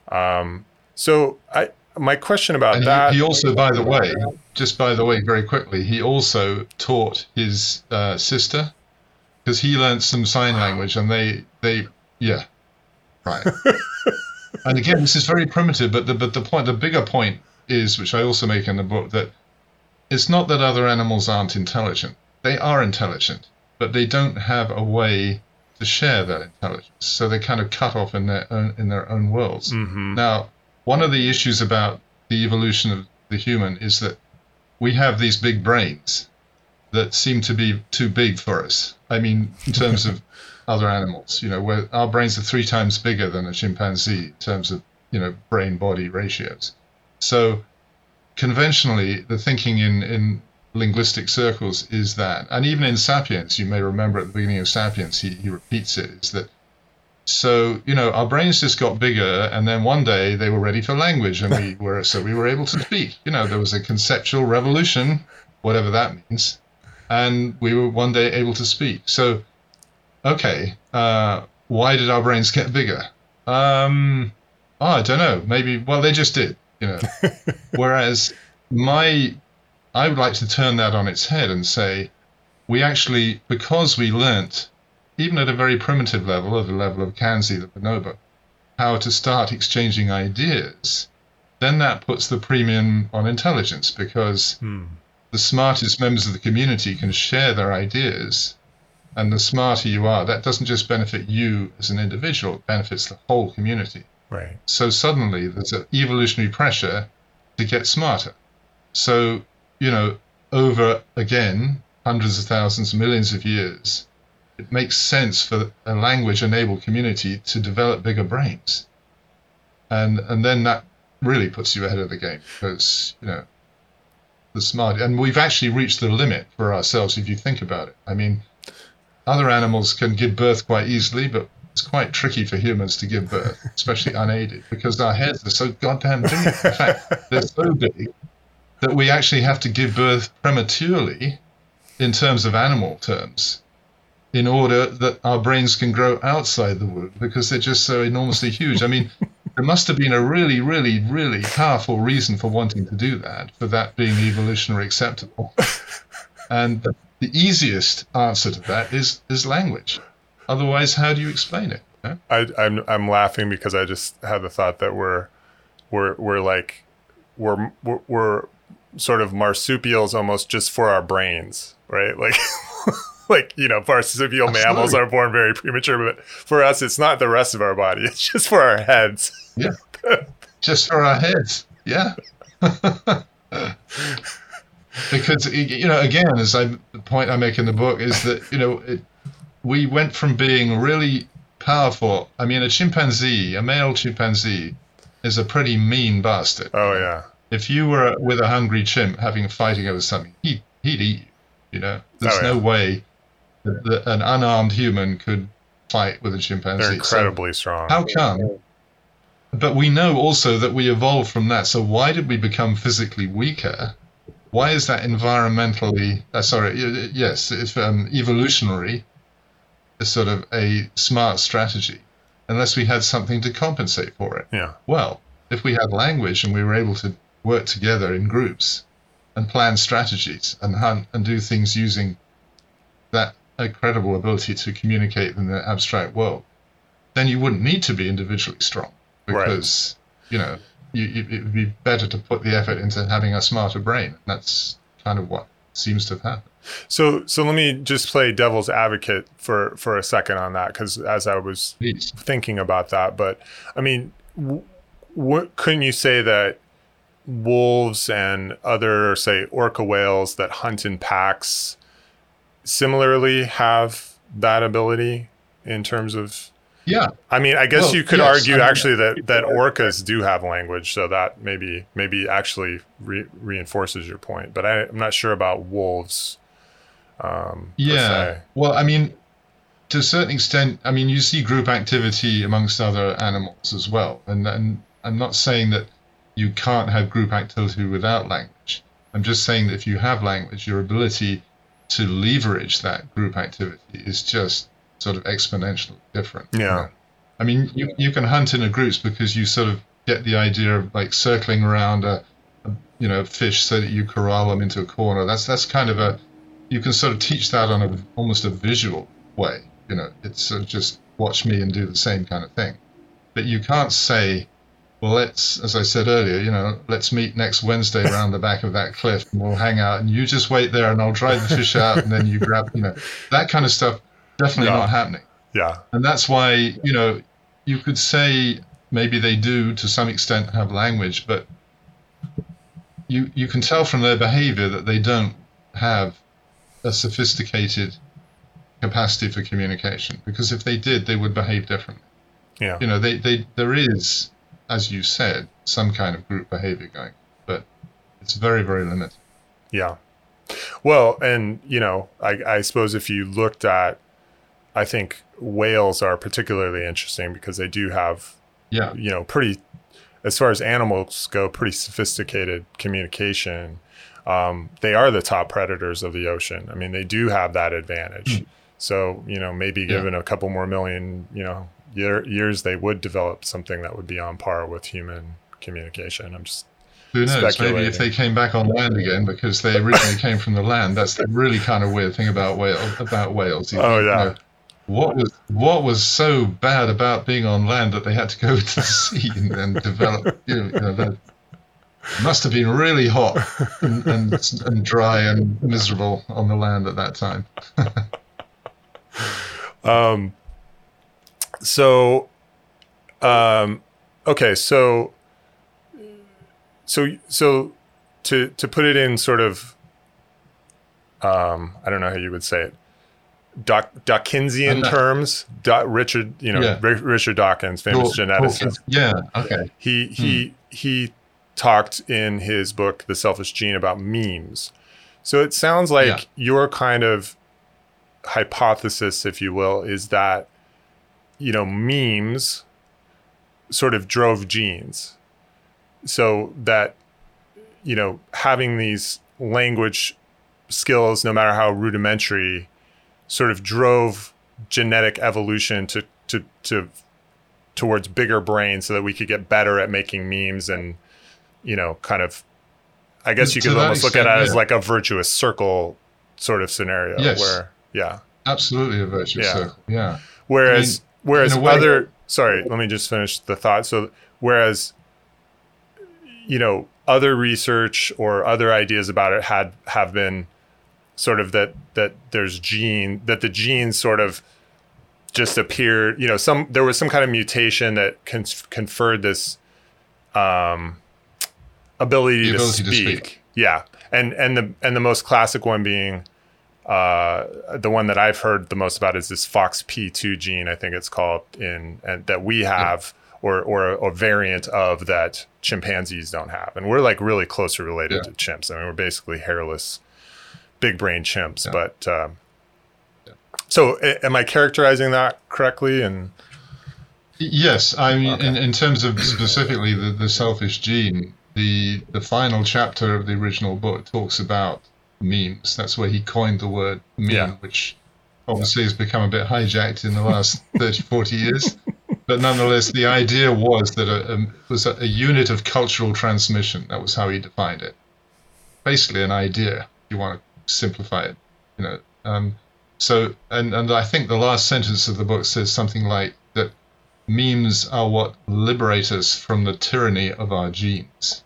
Speaker 2: Um, so I, my question about
Speaker 1: and
Speaker 2: that.
Speaker 1: He, he, also, by the way, just by the way, very quickly, he also taught his uh, sister because he learned some sign language, and they, they, yeah, right. and again, this is very primitive, but the but the point, the bigger point is, which I also make in the book, that it's not that other animals aren't intelligent. They are intelligent, but they don't have a way to share that intelligence. So they're kind of cut off in their own in their own worlds.
Speaker 2: Mm-hmm.
Speaker 1: Now, one of the issues about the evolution of the human is that we have these big brains, that seem to be too big for us. I mean, in terms of other animals, you know, where our brains are three times bigger than a chimpanzee in terms of, you know, brain body ratios. So conventionally, the thinking in, in linguistic circles is that, and even in Sapiens, you may remember at the beginning of Sapiens, he, he repeats it, is that so you know our brains just got bigger and then one day they were ready for language and we were so we were able to speak. You know there was a conceptual revolution whatever that means and we were one day able to speak. So okay uh, why did our brains get bigger? Um oh, i don't know. Maybe well they just did you know. Whereas my i would like to turn that on its head and say we actually because we learnt even at a very primitive level, at the level of Kanzi, the bonobo, how to start exchanging ideas, then that puts the premium on intelligence because hmm. the smartest members of the community can share their ideas. And the smarter you are, that doesn't just benefit you as an individual, it benefits the whole community.
Speaker 2: Right.
Speaker 1: So suddenly there's an evolutionary pressure to get smarter. So, you know, over again, hundreds of thousands, millions of years, it makes sense for a language enabled community to develop bigger brains. And and then that really puts you ahead of the game because, you know, the smart and we've actually reached the limit for ourselves if you think about it. I mean, other animals can give birth quite easily, but it's quite tricky for humans to give birth, especially unaided, because our heads are so goddamn big. In fact, they're so big that we actually have to give birth prematurely in terms of animal terms in order that our brains can grow outside the womb because they're just so enormously huge. I mean, there must have been a really, really, really powerful reason for wanting to do that, for that being evolutionary acceptable. And the, easiest answer to that is is language. Otherwise, how do you explain it?
Speaker 2: I, I'm I'm laughing because I just had the thought that we're we're we're like we're we're, we're sort of marsupials almost just for our brains, right? Like like you know marsupial mammals are born very premature but for us it's not the rest of our body it's just for our heads.
Speaker 1: Yeah. Just for our heads yeah. Because you know again as i the point i make in the book is that you know it, we went from being really powerful i mean a chimpanzee a male chimpanzee is a pretty mean bastard.
Speaker 2: Oh yeah.
Speaker 1: If you were with a hungry chimp having a fighting over something he, he'd eat you you know? There's oh, yeah. no way that an unarmed human could fight with a chimpanzee.
Speaker 2: They're incredibly so strong.
Speaker 1: How come? But we know also that we evolved from that. So why did we become physically weaker? Why is that environmentally? Uh, sorry, yes, it's um, evolutionary. Sort of a smart strategy, unless we had something to compensate for it.
Speaker 2: Yeah.
Speaker 1: Well, if we had language and we were able to work together in groups and plan strategies and hunt and do things using a credible ability to communicate in the abstract world, then you wouldn't need to be individually strong because right. you know you, you, it would be better to put the effort into having a smarter brain. That's kind of what seems to have happened.
Speaker 2: So, so let me just play devil's advocate for for a second on that, because as I was Please. thinking about that, but I mean, w- what couldn't you say that wolves and other, say, orca whales that hunt in packs similarly have that ability in terms of
Speaker 1: yeah.
Speaker 2: I mean i guess well, you could yes, argue I mean, actually that that orcas do have language so that maybe maybe actually re- reinforces your point but I, am not sure about wolves
Speaker 1: um, yeah. well i mean to a certain extent i mean you see group activity amongst other animals as well and, and i'm not saying that you can't have group activity without language. I'm just saying that if you have language your ability to leverage that group activity is just sort of exponentially different.
Speaker 2: Yeah.
Speaker 1: I mean, you, you can hunt in a groups because you sort of get the idea of like circling around a, a you know fish so that you corral them into a corner. That's that's kind of a you can sort of teach that on a almost a visual way. You know, it's sort of just watch me and do the same kind of thing. But you can't say well, let's, as I said earlier, you know, let's meet next Wednesday around the back of that cliff and we'll hang out and you just wait there and I'll dry the fish out and then you grab, you know, that kind of stuff, definitely yeah. not happening.
Speaker 2: Yeah.
Speaker 1: And that's why, you know, you could say maybe they do to some extent have language, but you, you can tell from their behavior that they don't have a sophisticated capacity for communication because if they did, they would behave differently.
Speaker 2: Yeah.
Speaker 1: You know, they, they there is, as you said, some kind of group behavior going, but it's very very limited.
Speaker 2: Yeah. Well, and you know, I, I suppose if you looked at, I think whales are particularly interesting because they do have,
Speaker 1: Yeah.
Speaker 2: you know, pretty, as far as animals go, pretty sophisticated communication. Um, they are the top predators of the ocean. I mean, they do have that advantage. So, you know, maybe
Speaker 1: Yeah.
Speaker 2: given a couple more million, you know, year, years, they would develop something that would be on par with human communication. I'm just,
Speaker 1: Who knows? Maybe if they came back on land again because they originally came from the land. That's the really kind of weird thing about whale about whales. You
Speaker 2: Oh, yeah.
Speaker 1: know, what was what was so bad about being on land that they had to go to the sea and, and develop? You know, you know, that must have been really hot and, and, and dry and miserable on the land at that time.
Speaker 2: Um, so, um, okay, so, so, so, to to put it in sort of, um, I don't know how you would say it, Doc, Dawkinsian terms. Richard, you know,
Speaker 1: Yeah.
Speaker 2: Ri- Richard Dawkins, famous
Speaker 1: Daw-
Speaker 2: geneticist.
Speaker 1: Yeah. Okay.
Speaker 2: He he he talked in his book The Selfish Gene about memes. So it sounds like
Speaker 1: Yeah.
Speaker 2: your kind of hypothesis, if you will, is that you know memes sort of drove genes. So that you know having these language skills, no matter how rudimentary, sort of drove genetic evolution to to to towards bigger brains so that we could get better at making memes and you know kind of i guess you could almost look at
Speaker 1: extent,
Speaker 2: it as like a virtuous circle sort of scenario
Speaker 1: Yes.
Speaker 2: where yeah
Speaker 1: Absolutely a virtuous
Speaker 2: Yeah.
Speaker 1: circle. Yeah.
Speaker 2: whereas whereas
Speaker 1: in way-
Speaker 2: other sorry let me just finish the thought so whereas you know other research or other ideas about it had have been sort of that that there's gene that the genes sort of just appeared you know some there was some kind of mutation that con- conferred this um ability, to,
Speaker 1: ability to
Speaker 2: speak.
Speaker 1: speak.
Speaker 2: yeah and and the and the most classic one being uh, the one that I've heard the most about is this FOXP2 gene, I think it's called, in and that we have, or or a, a variant of that chimpanzees don't have, and we're like really closely related
Speaker 1: Yeah.
Speaker 2: to chimps. I mean, we're basically hairless, big brain chimps.
Speaker 1: Yeah.
Speaker 2: But um, so, a- am I characterizing that correctly? And
Speaker 1: Yes, I mean,
Speaker 2: Okay.
Speaker 1: in, in terms of specifically the, the selfish gene, the the final chapter of the original book talks about memes. That's where he coined the word meme,
Speaker 2: Yeah.
Speaker 1: which obviously has become a bit hijacked in the last 30, 40 years. But nonetheless, the idea was that a, a, it was a, a unit of cultural transmission. That was how he defined it. Basically, an idea, if you want to simplify it. You know, um, so and and I think the last sentence of the book says something like that memes are what liberate us from the tyranny of our genes.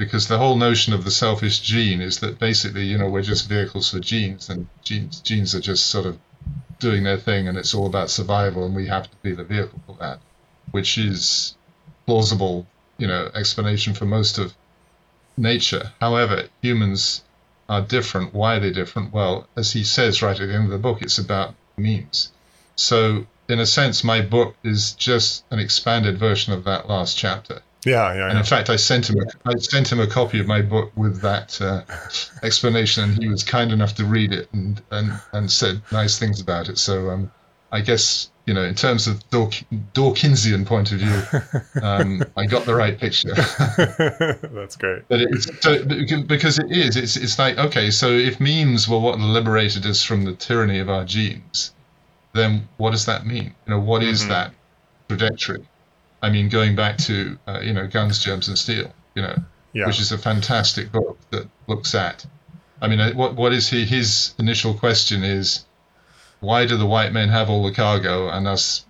Speaker 1: Because the whole notion of the selfish gene is that basically, you know, we're just vehicles for genes, and genes genes are just sort of doing their thing, and it's all about survival, and we have to be the vehicle for that, which is plausible, you know, explanation for most of nature. However, humans are different. Why are they different? Well, as he says right at the end of the book, it's about memes. So, in a sense, my book is just an expanded version of that last chapter.
Speaker 2: Yeah, yeah,
Speaker 1: And
Speaker 2: yeah.
Speaker 1: in fact, I sent him a, I sent him a copy of my book with that uh, explanation, and he was kind enough to read it and, and, and said nice things about it. So um, I guess you know, in terms of Dawk- Dawkinsian point of view, um, I got the right picture.
Speaker 2: That's great.
Speaker 1: But it's so, because it is. It's it's like okay, so if memes were what liberated us from the tyranny of our genes, then what does that mean? You know, what is
Speaker 2: Mhm.
Speaker 1: that trajectory? I mean, going back to uh, you know, guns, germs, and steel. You know,
Speaker 2: Yeah,
Speaker 1: which is a fantastic book that looks at. I mean, uh, what what is he? His initial question is, why do the white men have all the cargo and us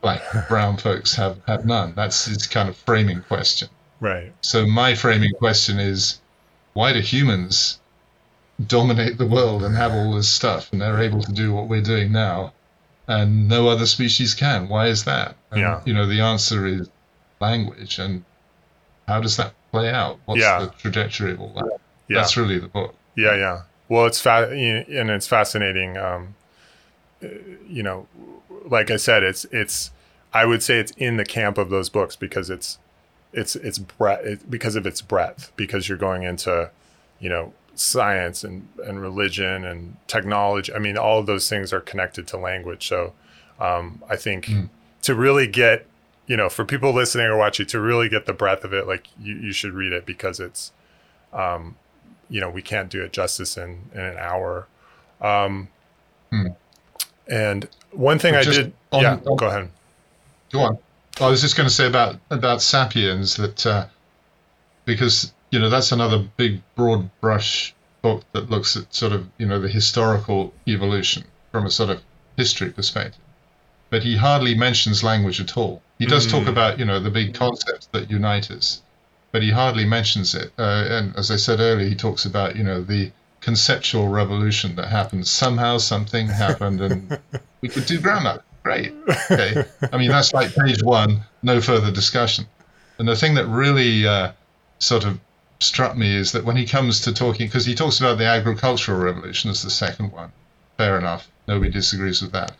Speaker 1: black brown folks have have none? That's his kind of framing question.
Speaker 2: right.
Speaker 1: So my framing question is, why do humans dominate the world and have all this stuff, and they're able to do what we're doing now, and no other species can? Why is that? And,
Speaker 2: Yeah.
Speaker 1: You know, the answer is language, and how does that play out? What's
Speaker 2: Yeah.
Speaker 1: the trajectory of all that?
Speaker 2: Yeah,
Speaker 1: That's really the book.
Speaker 2: yeah, yeah. Well, it's fa- and it's fascinating. Um, you know, like I said, it's it's. I would say it's in the camp of those books because it's it's it's breadth it, because of its breadth because you're going into, you know, science and and religion and technology. I mean, all of those things are connected to language. So, um, I think mm. to really get you know, for people listening or watching, to really get the breadth of it, like you, you should read it because it's, um, you know, we can't do it justice in, in an hour. Um, hmm. And one thing I did, on, yeah, on, go ahead.
Speaker 1: Go on. I was just going to say about about Sapiens that uh, because you know that's another big broad brush book that looks at sort of you know the historical evolution from a sort of history perspective, but he hardly mentions language at all. He does mm. talk hmm. about you know the big concepts that unite us, but he hardly mentions it. Uh, and as I said earlier, he talks about you know the conceptual revolution that happened. Somehow something happened, and we could do grammar. Great. Okay. I mean that's like page one. No further discussion. And the thing that really uh, sort of struck me is that when he comes to talking, because he talks about the agricultural revolution as the second one. Fair enough. Nobody disagrees with that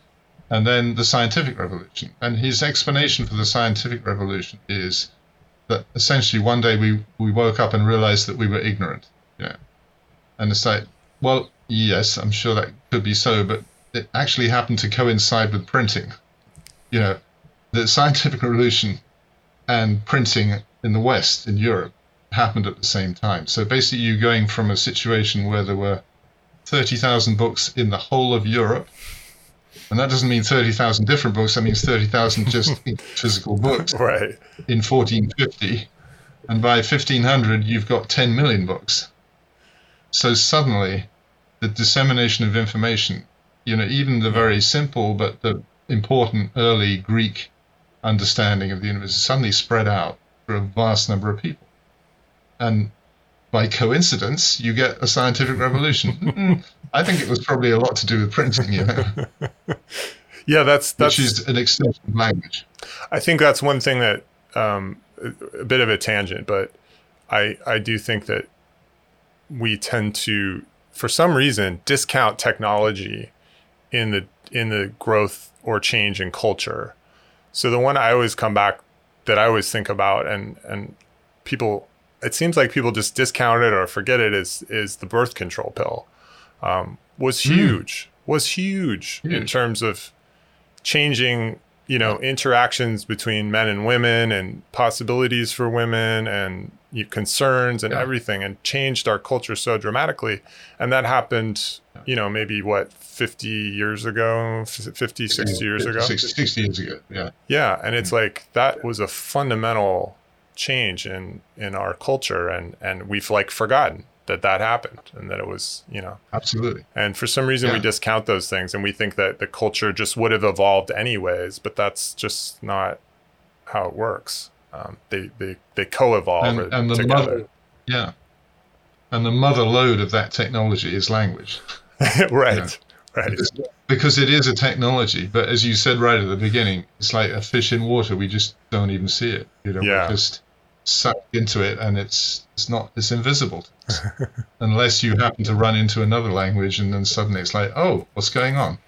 Speaker 1: and then the scientific revolution. And his explanation for the scientific revolution is that essentially one day we, we woke up and realized that we were ignorant. Yeah. And it's like, well, yes, I'm sure that could be so, but it actually happened to coincide with printing. You know, the scientific revolution and printing in the West, in Europe, happened at the same time. So basically, you're going from a situation where there were 30,000 books in the whole of Europe and that doesn't mean 30,000 different books, that means 30,000 just physical books
Speaker 2: right.
Speaker 1: in 1450. And by 1500, you've got 10 million books. So suddenly, the dissemination of information, you know, even the very simple but the important early Greek understanding of the universe suddenly spread out for a vast number of people. And by coincidence, you get a scientific revolution. I think it was probably a lot to do with printing, you know.
Speaker 2: yeah, that's that's
Speaker 1: which is an extension of language.
Speaker 2: I think that's one thing that um, a bit of a tangent, but I I do think that we tend to, for some reason, discount technology in the in the growth or change in culture. So the one I always come back that I always think about and and people it seems like people just discount it or forget it is is the birth control pill um, was hmm. huge mm. was huge, in terms of changing you know interactions between men and women and possibilities for women and you concerns and yeah. everything and changed our culture so dramatically and that happened you know maybe what 50 years ago 50 60 years ago
Speaker 1: 60, 60 years ago yeah
Speaker 2: yeah and it's mm. like that was a fundamental change in in our culture and and we've like forgotten that that happened and that it was you know
Speaker 1: absolutely
Speaker 2: and for some reason yeah. we discount those things and we think that the culture just would have evolved anyways but that's just not how it works um, they they they co-evolve
Speaker 1: and, and the together. mother yeah and the mother lode of that technology is language
Speaker 2: right you know? right
Speaker 1: because, because it is a technology but as you said right at the beginning it's like a fish in water we just don't even see it you know yeah. just sucked into it and it's it's not it's invisible. Unless you happen to run into another language and then suddenly it's like oh what's going on?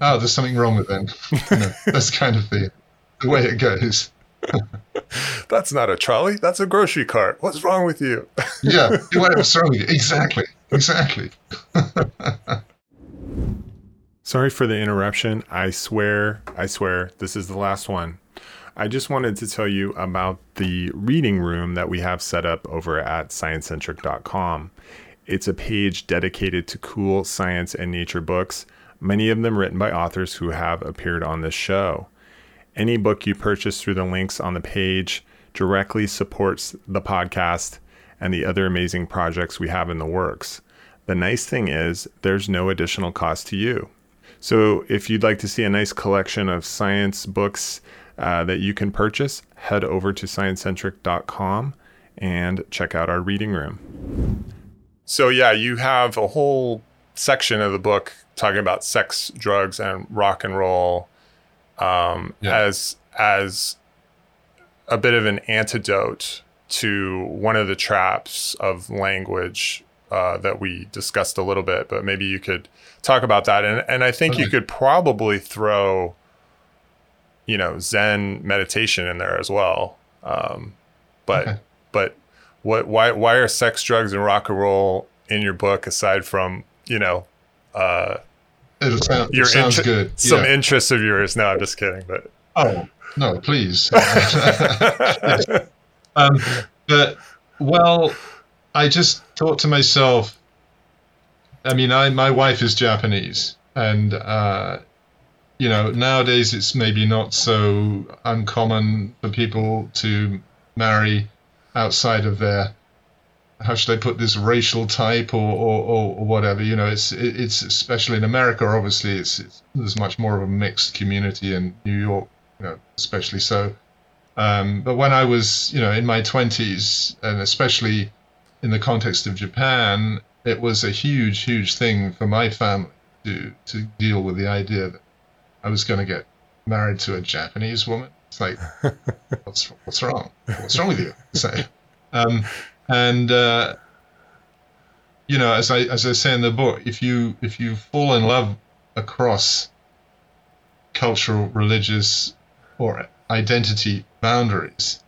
Speaker 1: Oh there's something wrong with them. You know, that's kind of the, the way it goes.
Speaker 2: That's not a trolley that's a grocery cart. What's wrong with you?
Speaker 1: Yeah what's wrong with you. Exactly exactly.
Speaker 2: Sorry for the interruption. I swear i swear this is the last one I just wanted to tell you about the reading room that we have set up over at sciencecentric.com. It's a page dedicated to cool science and nature books, many of them written by authors who have appeared on this show. Any book you purchase through the links on the page directly supports the podcast and the other amazing projects we have in the works. The nice thing is, there's no additional cost to you. So, if you'd like to see a nice collection of science books uh, that you can purchase, head over to sciencecentric.com and check out our reading room. So, yeah, you have a whole section of the book talking about sex, drugs, and rock and roll um, yeah. as as a bit of an antidote to one of the traps of language uh, that we discussed a little bit, but maybe you could talk about that. And and I think
Speaker 1: Okay.
Speaker 2: you could probably throw, you know, Zen meditation in there as well. Um, but
Speaker 1: Okay.
Speaker 2: but what why why are sex, drugs, and rock and roll in your book aside from you know uh,
Speaker 1: It, sound, it sounds
Speaker 2: inter-
Speaker 1: good.
Speaker 2: some interests of yours? No, I'm just kidding. But
Speaker 1: oh no, please. um, but well, I just thought to myself. I mean, I my wife is Japanese, and uh, you know nowadays it's maybe not so uncommon for people to marry outside of their how should I put this racial type or, or, or whatever you know it's it's especially in America obviously it's, it's there's much more of a mixed community in New York you know especially so. Um, but when I was you know in my 20s and especially in the context of Japan it was a huge huge thing for my family to to deal with the idea that I was going to get married to a Japanese woman. It's like what's what's wrong? What's wrong with you? So um, and uh, you know as I as I say in the book if you if you fall in love across cultural religious or identity boundaries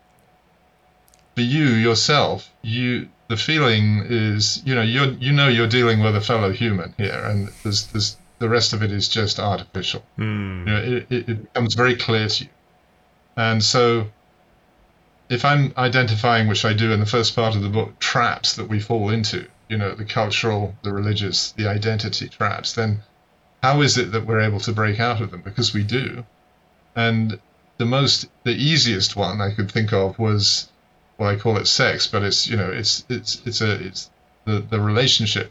Speaker 1: for you yourself you the feeling is you know you you know you're dealing with a fellow human here and there's there's the rest of it is just artificial
Speaker 2: Hmm.
Speaker 1: you know, it, it, it becomes very clear to you. And so, if I'm identifying, which I do in the first part of the book, traps that we fall into, you know, the cultural, the religious, the identity traps, then how is it that we're able to break out of them? Because we do. And the most, the easiest one I could think of was, well, I call it sex, but it's, you know, it's, it's, it's a, it's the, the relationship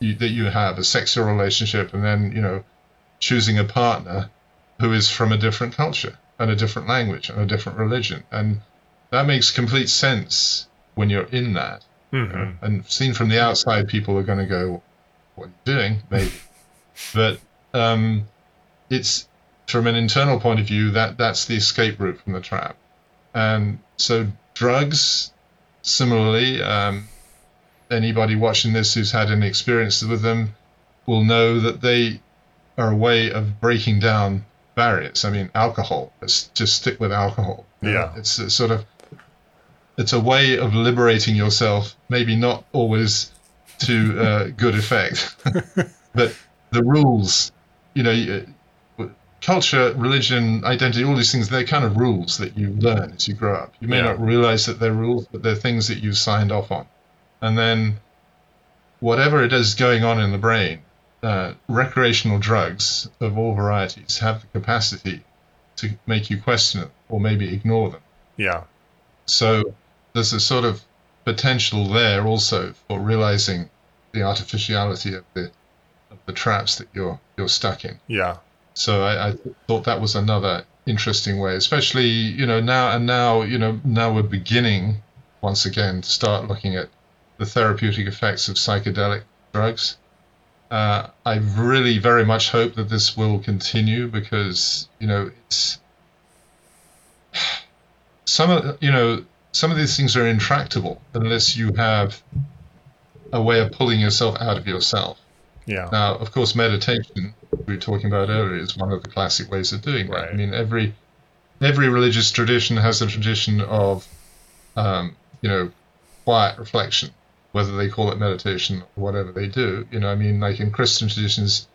Speaker 1: you, that you have, a sexual relationship, and then, you know, choosing a partner who is from a different culture and a different language and a different religion. And that makes complete sense when you're in that.
Speaker 2: Mhm.
Speaker 1: And seen from the outside, people are going to go, What are you doing? Maybe. but um, it's from an internal point of view, that, that's the escape route from the trap. And so, drugs, similarly, um, anybody watching this who's had any experience with them will know that they are a way of breaking down barriers. I mean, alcohol. Let's just stick with alcohol.
Speaker 2: Yeah.
Speaker 1: It's a sort of it's a way of liberating yourself. Maybe not always to uh, good effect, but the rules. You know, culture, religion, identity, all these things. They're kind of rules that you learn as you grow up. You may
Speaker 2: Yeah.
Speaker 1: not realize that they're rules, but they're things that you've signed off on. And then whatever it is going on in the brain, uh, recreational drugs of all varieties have the capacity to make you question it or maybe ignore them.
Speaker 2: Yeah.
Speaker 1: So there's a sort of potential there also for realizing the artificiality of the of the traps that you're you're stuck in.
Speaker 2: Yeah.
Speaker 1: So I, I thought that was another interesting way, especially you know now and now you know now we're beginning once again to start looking at the therapeutic effects of psychedelic drugs. Uh, I really very much hope that this will continue because you know it's some of you know some of these things are intractable unless you have a way of pulling yourself out of yourself.
Speaker 2: Yeah.
Speaker 1: Now, of course, meditation we were talking about earlier is one of the classic ways of doing that.
Speaker 2: Right.
Speaker 1: I mean, every every religious tradition has a tradition of, um, you know, quiet reflection, whether they call it meditation or whatever they do. You know, I mean, like in Christian traditions,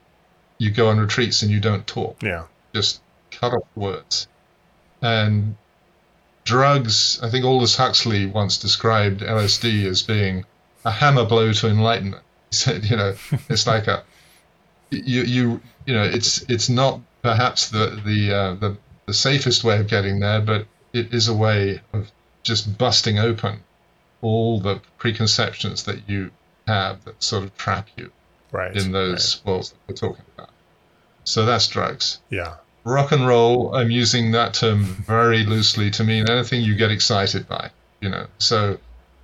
Speaker 1: you go on retreats and you don't talk
Speaker 2: Yeah.
Speaker 1: just cut off words. And drugs, I think Aldous Huxley once described LSD as being a hammer blow to enlightenment. He said, you know, it's like a you you you know, it's it's not perhaps the the uh, the the safest way of getting there, but it is a way of just busting open all the preconceptions that you have that sort of trap you
Speaker 2: Right.
Speaker 1: in those worlds that we're talking about. So that's drugs
Speaker 2: Yeah.
Speaker 1: rock and roll i'm using that term very loosely to mean anything you get excited by you know so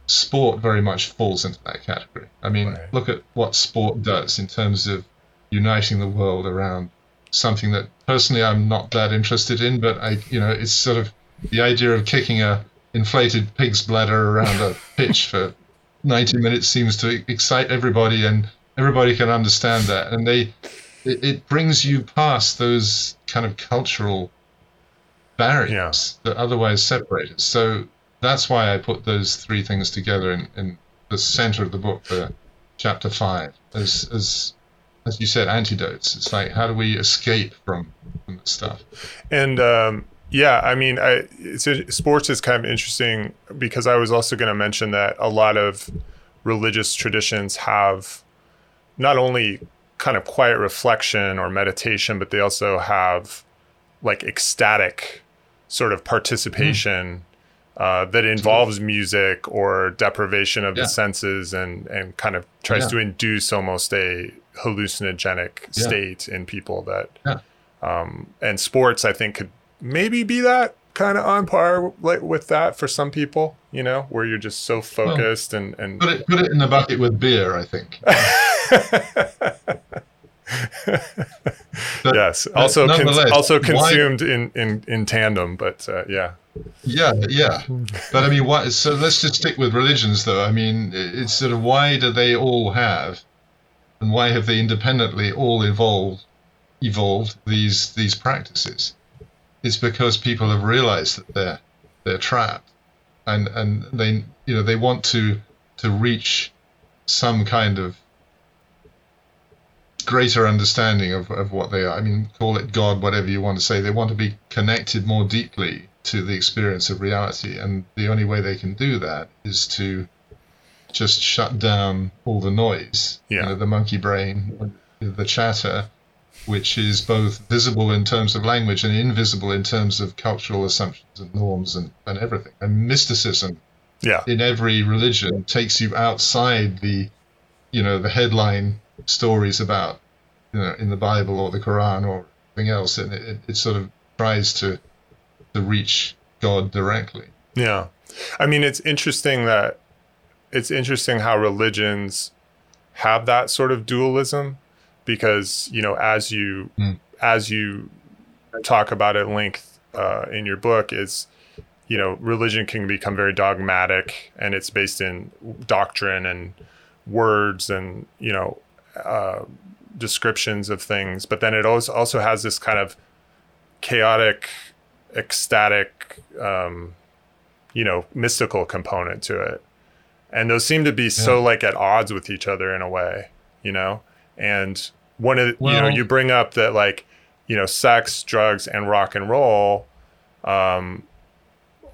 Speaker 1: sport very much falls into that category i mean
Speaker 2: Right.
Speaker 1: look at what sport does in terms of uniting the world around something that personally i'm not that interested in but i you know it's sort of the idea of kicking a inflated pig's bladder around a pitch for 90 minutes seems to excite everybody and everybody can understand that. And they it, it brings you past those kind of cultural barriers yeah. that otherwise separate us so that's why i put those three things together in, in the center of the book for chapter five as as as you said antidotes. It's like how do we escape from, from the stuff?
Speaker 2: And um yeah, I mean, I, sports is kind of interesting because I was also going to mention that a lot of religious traditions have not only kind of quiet reflection or meditation, but they also have like ecstatic sort of participation mm. uh, that involves music or deprivation of yeah. the senses and and kind of tries yeah. to induce almost a hallucinogenic yeah. state in people that. Um, and sports, I think, could maybe be that kind of on par like with that for some people, you know, where you're just so focused well, and and
Speaker 1: put it put it in the bucket with beer, I think.
Speaker 2: but, yes, also con- also consumed why, in, in in tandem, but uh, yeah.
Speaker 1: Yeah, yeah, but I mean, why? So let's just stick with religions, though. I mean, it's sort of why do they all have, and why have they independently all evolved, evolved these these practices? It's because people have realized that they're they're trapped, and and they you know they want to to reach some kind of greater understanding of, of what they are. I mean, call it God, whatever you want to say. They want to be connected more deeply to the experience of reality, and the only way they can do that is to just shut down all the noise, yeah. you know, the monkey brain, the chatter, which is both visible in terms of language and invisible in terms of cultural assumptions and norms and, and everything. And mysticism
Speaker 2: yeah.
Speaker 1: in every religion takes you outside the, you know, the headline stories about, you know, in the Bible or the Quran or anything else. And it, it sort of tries to, to reach God directly.
Speaker 2: Yeah. I mean, it's interesting that it's interesting how religions have that sort of dualism because you know as you mm. as you talk about at length uh, in your book is you know religion can become very dogmatic and it's based in doctrine and words and you know uh, descriptions of things but then it also also has this kind of chaotic ecstatic um, you know mystical component to it and those seem to be yeah. so like at odds with each other in a way you know and one of the, well, you know you bring up that like you know sex drugs and rock and roll um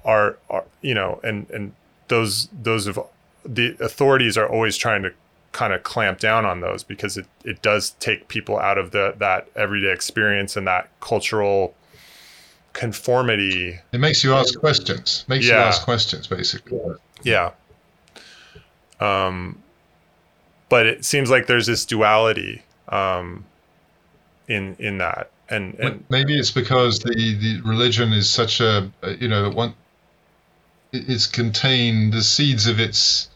Speaker 2: are, are you know and and those those of the authorities are always trying to kind of clamp down on those because it, it does take people out of the that everyday experience and that cultural conformity.
Speaker 1: It makes you ask questions. Makes yeah. you ask questions basically.
Speaker 2: Yeah. Um but it seems like there's this duality um, in in that. And, and
Speaker 1: maybe it's because the, the religion is such a you know one it's contained the seeds of its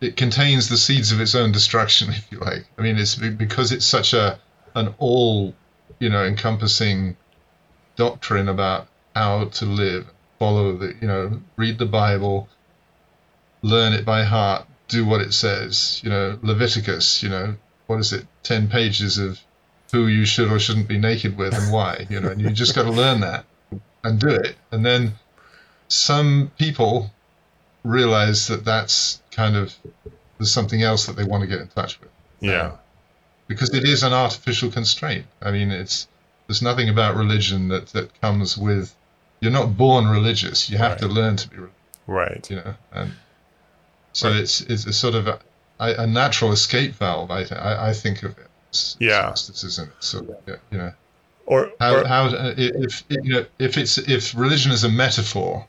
Speaker 1: it contains the seeds of its own destruction if you like i mean it's because it's such a an all you know encompassing doctrine about how to live follow the you know read the bible learn it by heart do what it says you know leviticus you know what is it, 10 pages of who you should or shouldn't be naked with and why, you know, and you just got to learn that and do it. And then some people realize that that's kind of, there's something else that they want to get in touch with.
Speaker 2: Yeah. Um,
Speaker 1: because it is an artificial constraint. I mean, it's, there's nothing about religion that, that comes with, you're not born religious. You have right. to learn to be religious.
Speaker 2: Right.
Speaker 1: You know, and so right. it's, it's a sort of a, a natural escape valve. I, I, I think of it. As,
Speaker 2: yeah,
Speaker 1: mysticism. So you know,
Speaker 2: or
Speaker 1: how,
Speaker 2: or,
Speaker 1: how if you know if it's if religion is a metaphor,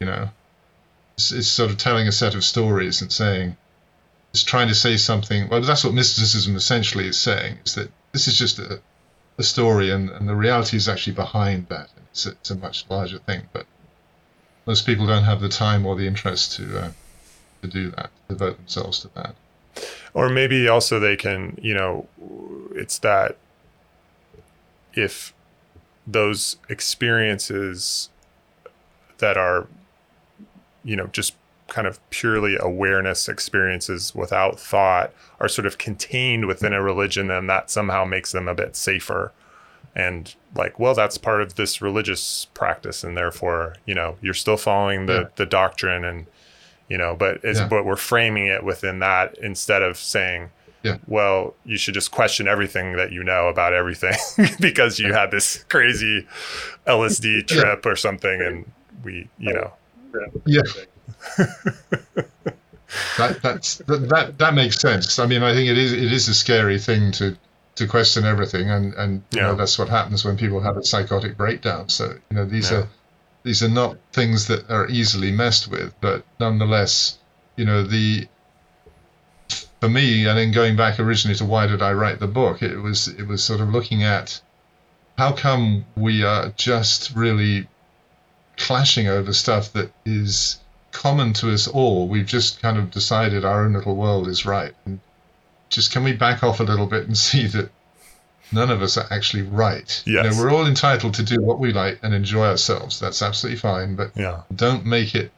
Speaker 1: you know, it's, it's sort of telling a set of stories and saying it's trying to say something. Well, that's what mysticism essentially is saying. Is that this is just a, a story, and, and the reality is actually behind that. It's a, it's a much larger thing, but most people don't have the time or the interest to uh, to do that, devote themselves to that
Speaker 2: or maybe also they can you know it's that if those experiences that are you know just kind of purely awareness experiences without thought are sort of contained within a religion, then that somehow makes them a bit safer. And like, well, that's part of this religious practice, and therefore, you know, you're still following the
Speaker 1: Yeah.
Speaker 2: the doctrine, and you know, but it's
Speaker 1: Yeah.
Speaker 2: but we're framing it within that instead of saying,
Speaker 1: Yeah.
Speaker 2: well, you should just question everything that you know about everything because you had this crazy LSD
Speaker 1: Yeah.
Speaker 2: trip or something, and we, you know,
Speaker 1: Yeah. that that's that, that that makes sense. I mean, I think it is it is a scary thing to to question everything, and and you
Speaker 2: Yeah.
Speaker 1: know that's what happens when people have a psychotic breakdown. So you know these
Speaker 2: Yeah.
Speaker 1: are these are not things that are easily messed with, but nonetheless, you know the for me, and then going back originally to why did I write the book, it was it was sort of looking at how come we are just really clashing over stuff that is common to us all. We've just kind of decided our own little world is right. And just can we back off a little bit and see that none of us are actually right? You
Speaker 2: Yes.
Speaker 1: know, we're all entitled to do what we like and enjoy ourselves. That's absolutely fine. But
Speaker 2: yeah,
Speaker 1: don't make it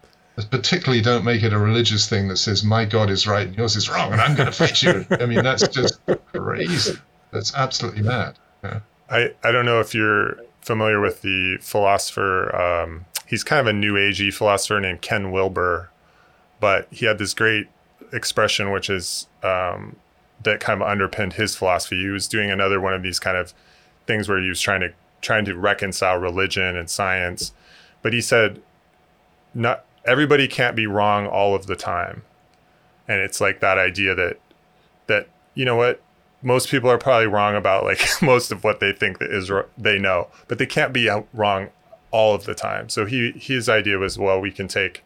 Speaker 1: particularly don't make it a religious thing that says my god is right and yours is wrong and i'm going to fight you i mean that's just crazy that's absolutely mad yeah.
Speaker 2: I, I don't know if you're familiar with the philosopher. Um, he's kind of a new agey philosopher named Ken Wilber, but he had this great expression, which is um, that kind of underpinned his philosophy. He was doing another one of these kind of things where he was trying to trying to reconcile religion and science, but he said, not everybody can't be wrong all of the time, and it's like that idea that that you know what most people are probably wrong about like most of what they think that is they know, but they can't be wrong all of the time. So he his idea was well, we can take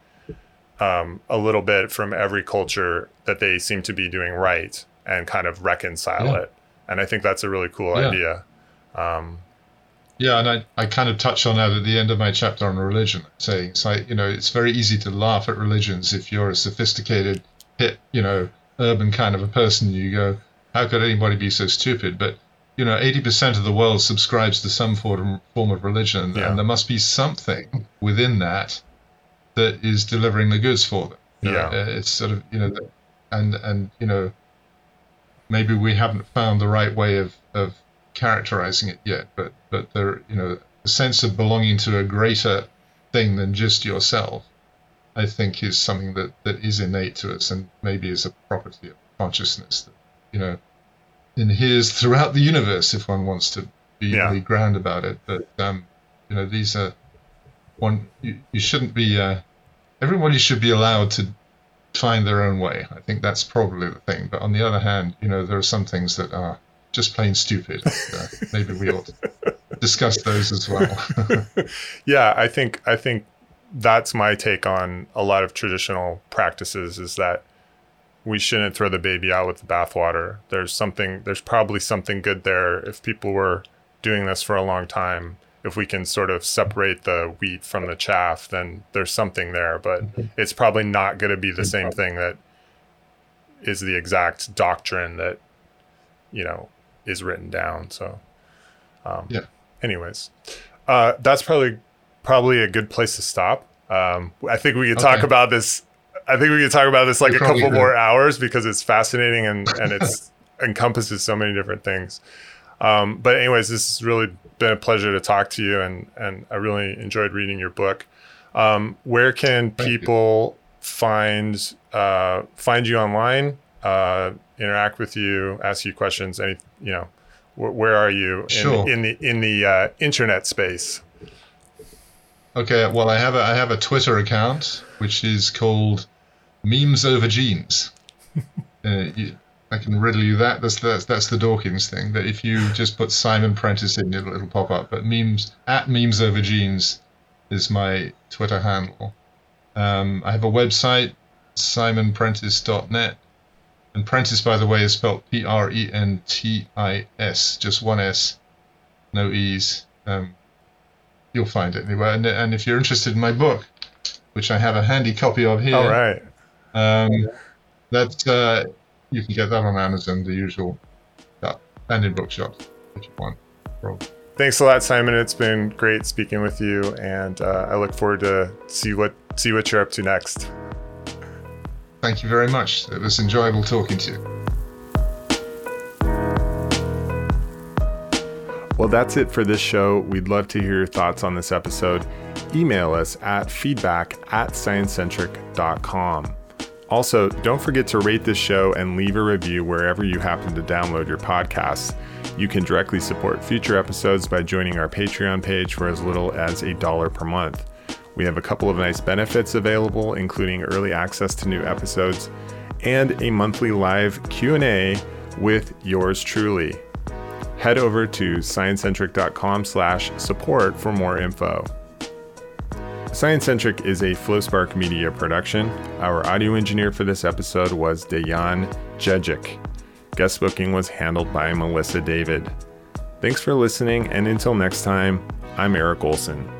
Speaker 2: um, a little bit from every culture that they seem to be doing right and kind of reconcile
Speaker 1: Yeah.
Speaker 2: it. And I think that's a really cool
Speaker 1: Yeah.
Speaker 2: idea. Um,
Speaker 1: Yeah, and I, I kind of touch on that at the end of my chapter on religion, saying it's like, you know, it's very easy to laugh at religions if you're a sophisticated, hip, you know, urban kind of a person. You go, how could anybody be so stupid? But, you know, 80% of the world subscribes to some form, form of religion,
Speaker 2: Yeah.
Speaker 1: and there must be something within that that is delivering the goods for them. You know,
Speaker 2: Yeah.
Speaker 1: uh, It's sort of, you know, and, and, you know, maybe we haven't found the right way of, of characterizing it yet, but but there you know the sense of belonging to a greater thing than just yourself, I think is something that, that is innate to us and maybe is a property of consciousness that you know inheres throughout the universe if one wants to be
Speaker 2: Yeah.
Speaker 1: really grand about it. But um, you know these are one you, you shouldn't be uh, everybody should be allowed to find their own way. I think that's probably the thing. But on the other hand, you know, there are some things that are just plain stupid. Uh, maybe we ought to discuss those as well.
Speaker 2: yeah, I think I think that's my take on a lot of traditional practices is that we shouldn't throw the baby out with the bathwater. There's something there's probably something good there if people were doing this for a long time. If we can sort of separate the wheat from the chaff, then there's something there, but it's probably not going to be the same thing that is the exact doctrine that you know is written down. So um,
Speaker 1: Yeah.
Speaker 2: anyways, uh, that's probably probably a good place to stop. Um, I think we could talk about this. I think we could talk about this like
Speaker 1: We
Speaker 2: a couple
Speaker 1: could.
Speaker 2: more hours because it's fascinating and and it's encompasses so many different things. Um, but anyways, this has really been a pleasure to talk to you, and and I really enjoyed reading your book. Um, where can
Speaker 1: Thank you.
Speaker 2: people find uh, find you online, uh, interact with you, ask you questions? Any you know, wh- where are you in,
Speaker 1: Sure.
Speaker 2: in the in the uh, internet space?
Speaker 1: okay, well, I have a I have a Twitter account which is called Memes Over Genes. uh, you, I can riddle you that. That's that's that's the Dawkins thing. That if you just put Simon Prentis in, it'll, it'll pop up. But memes at Memes Over Genes is my Twitter handle. Um, I have a website, simonprentis.net. And Prentis, by the way, is spelled P R E N T I S, just one S, no E's. Um, you'll find it anywhere. And, and if you're interested in my book, which I have a handy copy of here,
Speaker 2: All right.
Speaker 1: um, that uh, you can get that on Amazon, the usual, yeah, and in bookshops if you want. Probably.
Speaker 2: Thanks a lot, Simon. It's been great speaking with you, and uh, I look forward to see what see what you're up to next.
Speaker 1: Thank you very much. It was enjoyable talking to you.
Speaker 2: Well, that's it for this show. We'd love to hear your thoughts on this episode. Email us at feedback at sciencecentric.com. Also, don't forget to rate this show and leave a review wherever you happen to download your podcasts. You can directly support future episodes by joining our Patreon page for as little as a dollar per month. We have a couple of nice benefits available, including early access to new episodes and a monthly live Q&A with yours truly head over to sciencecentric.com slash support for more info. Sciencecentric is a FlowSpark Media production. Our audio engineer for this episode was Dejan Jejic. Guest booking was handled by Melissa David. Thanks for listening, and until next time, I'm Eric Olson.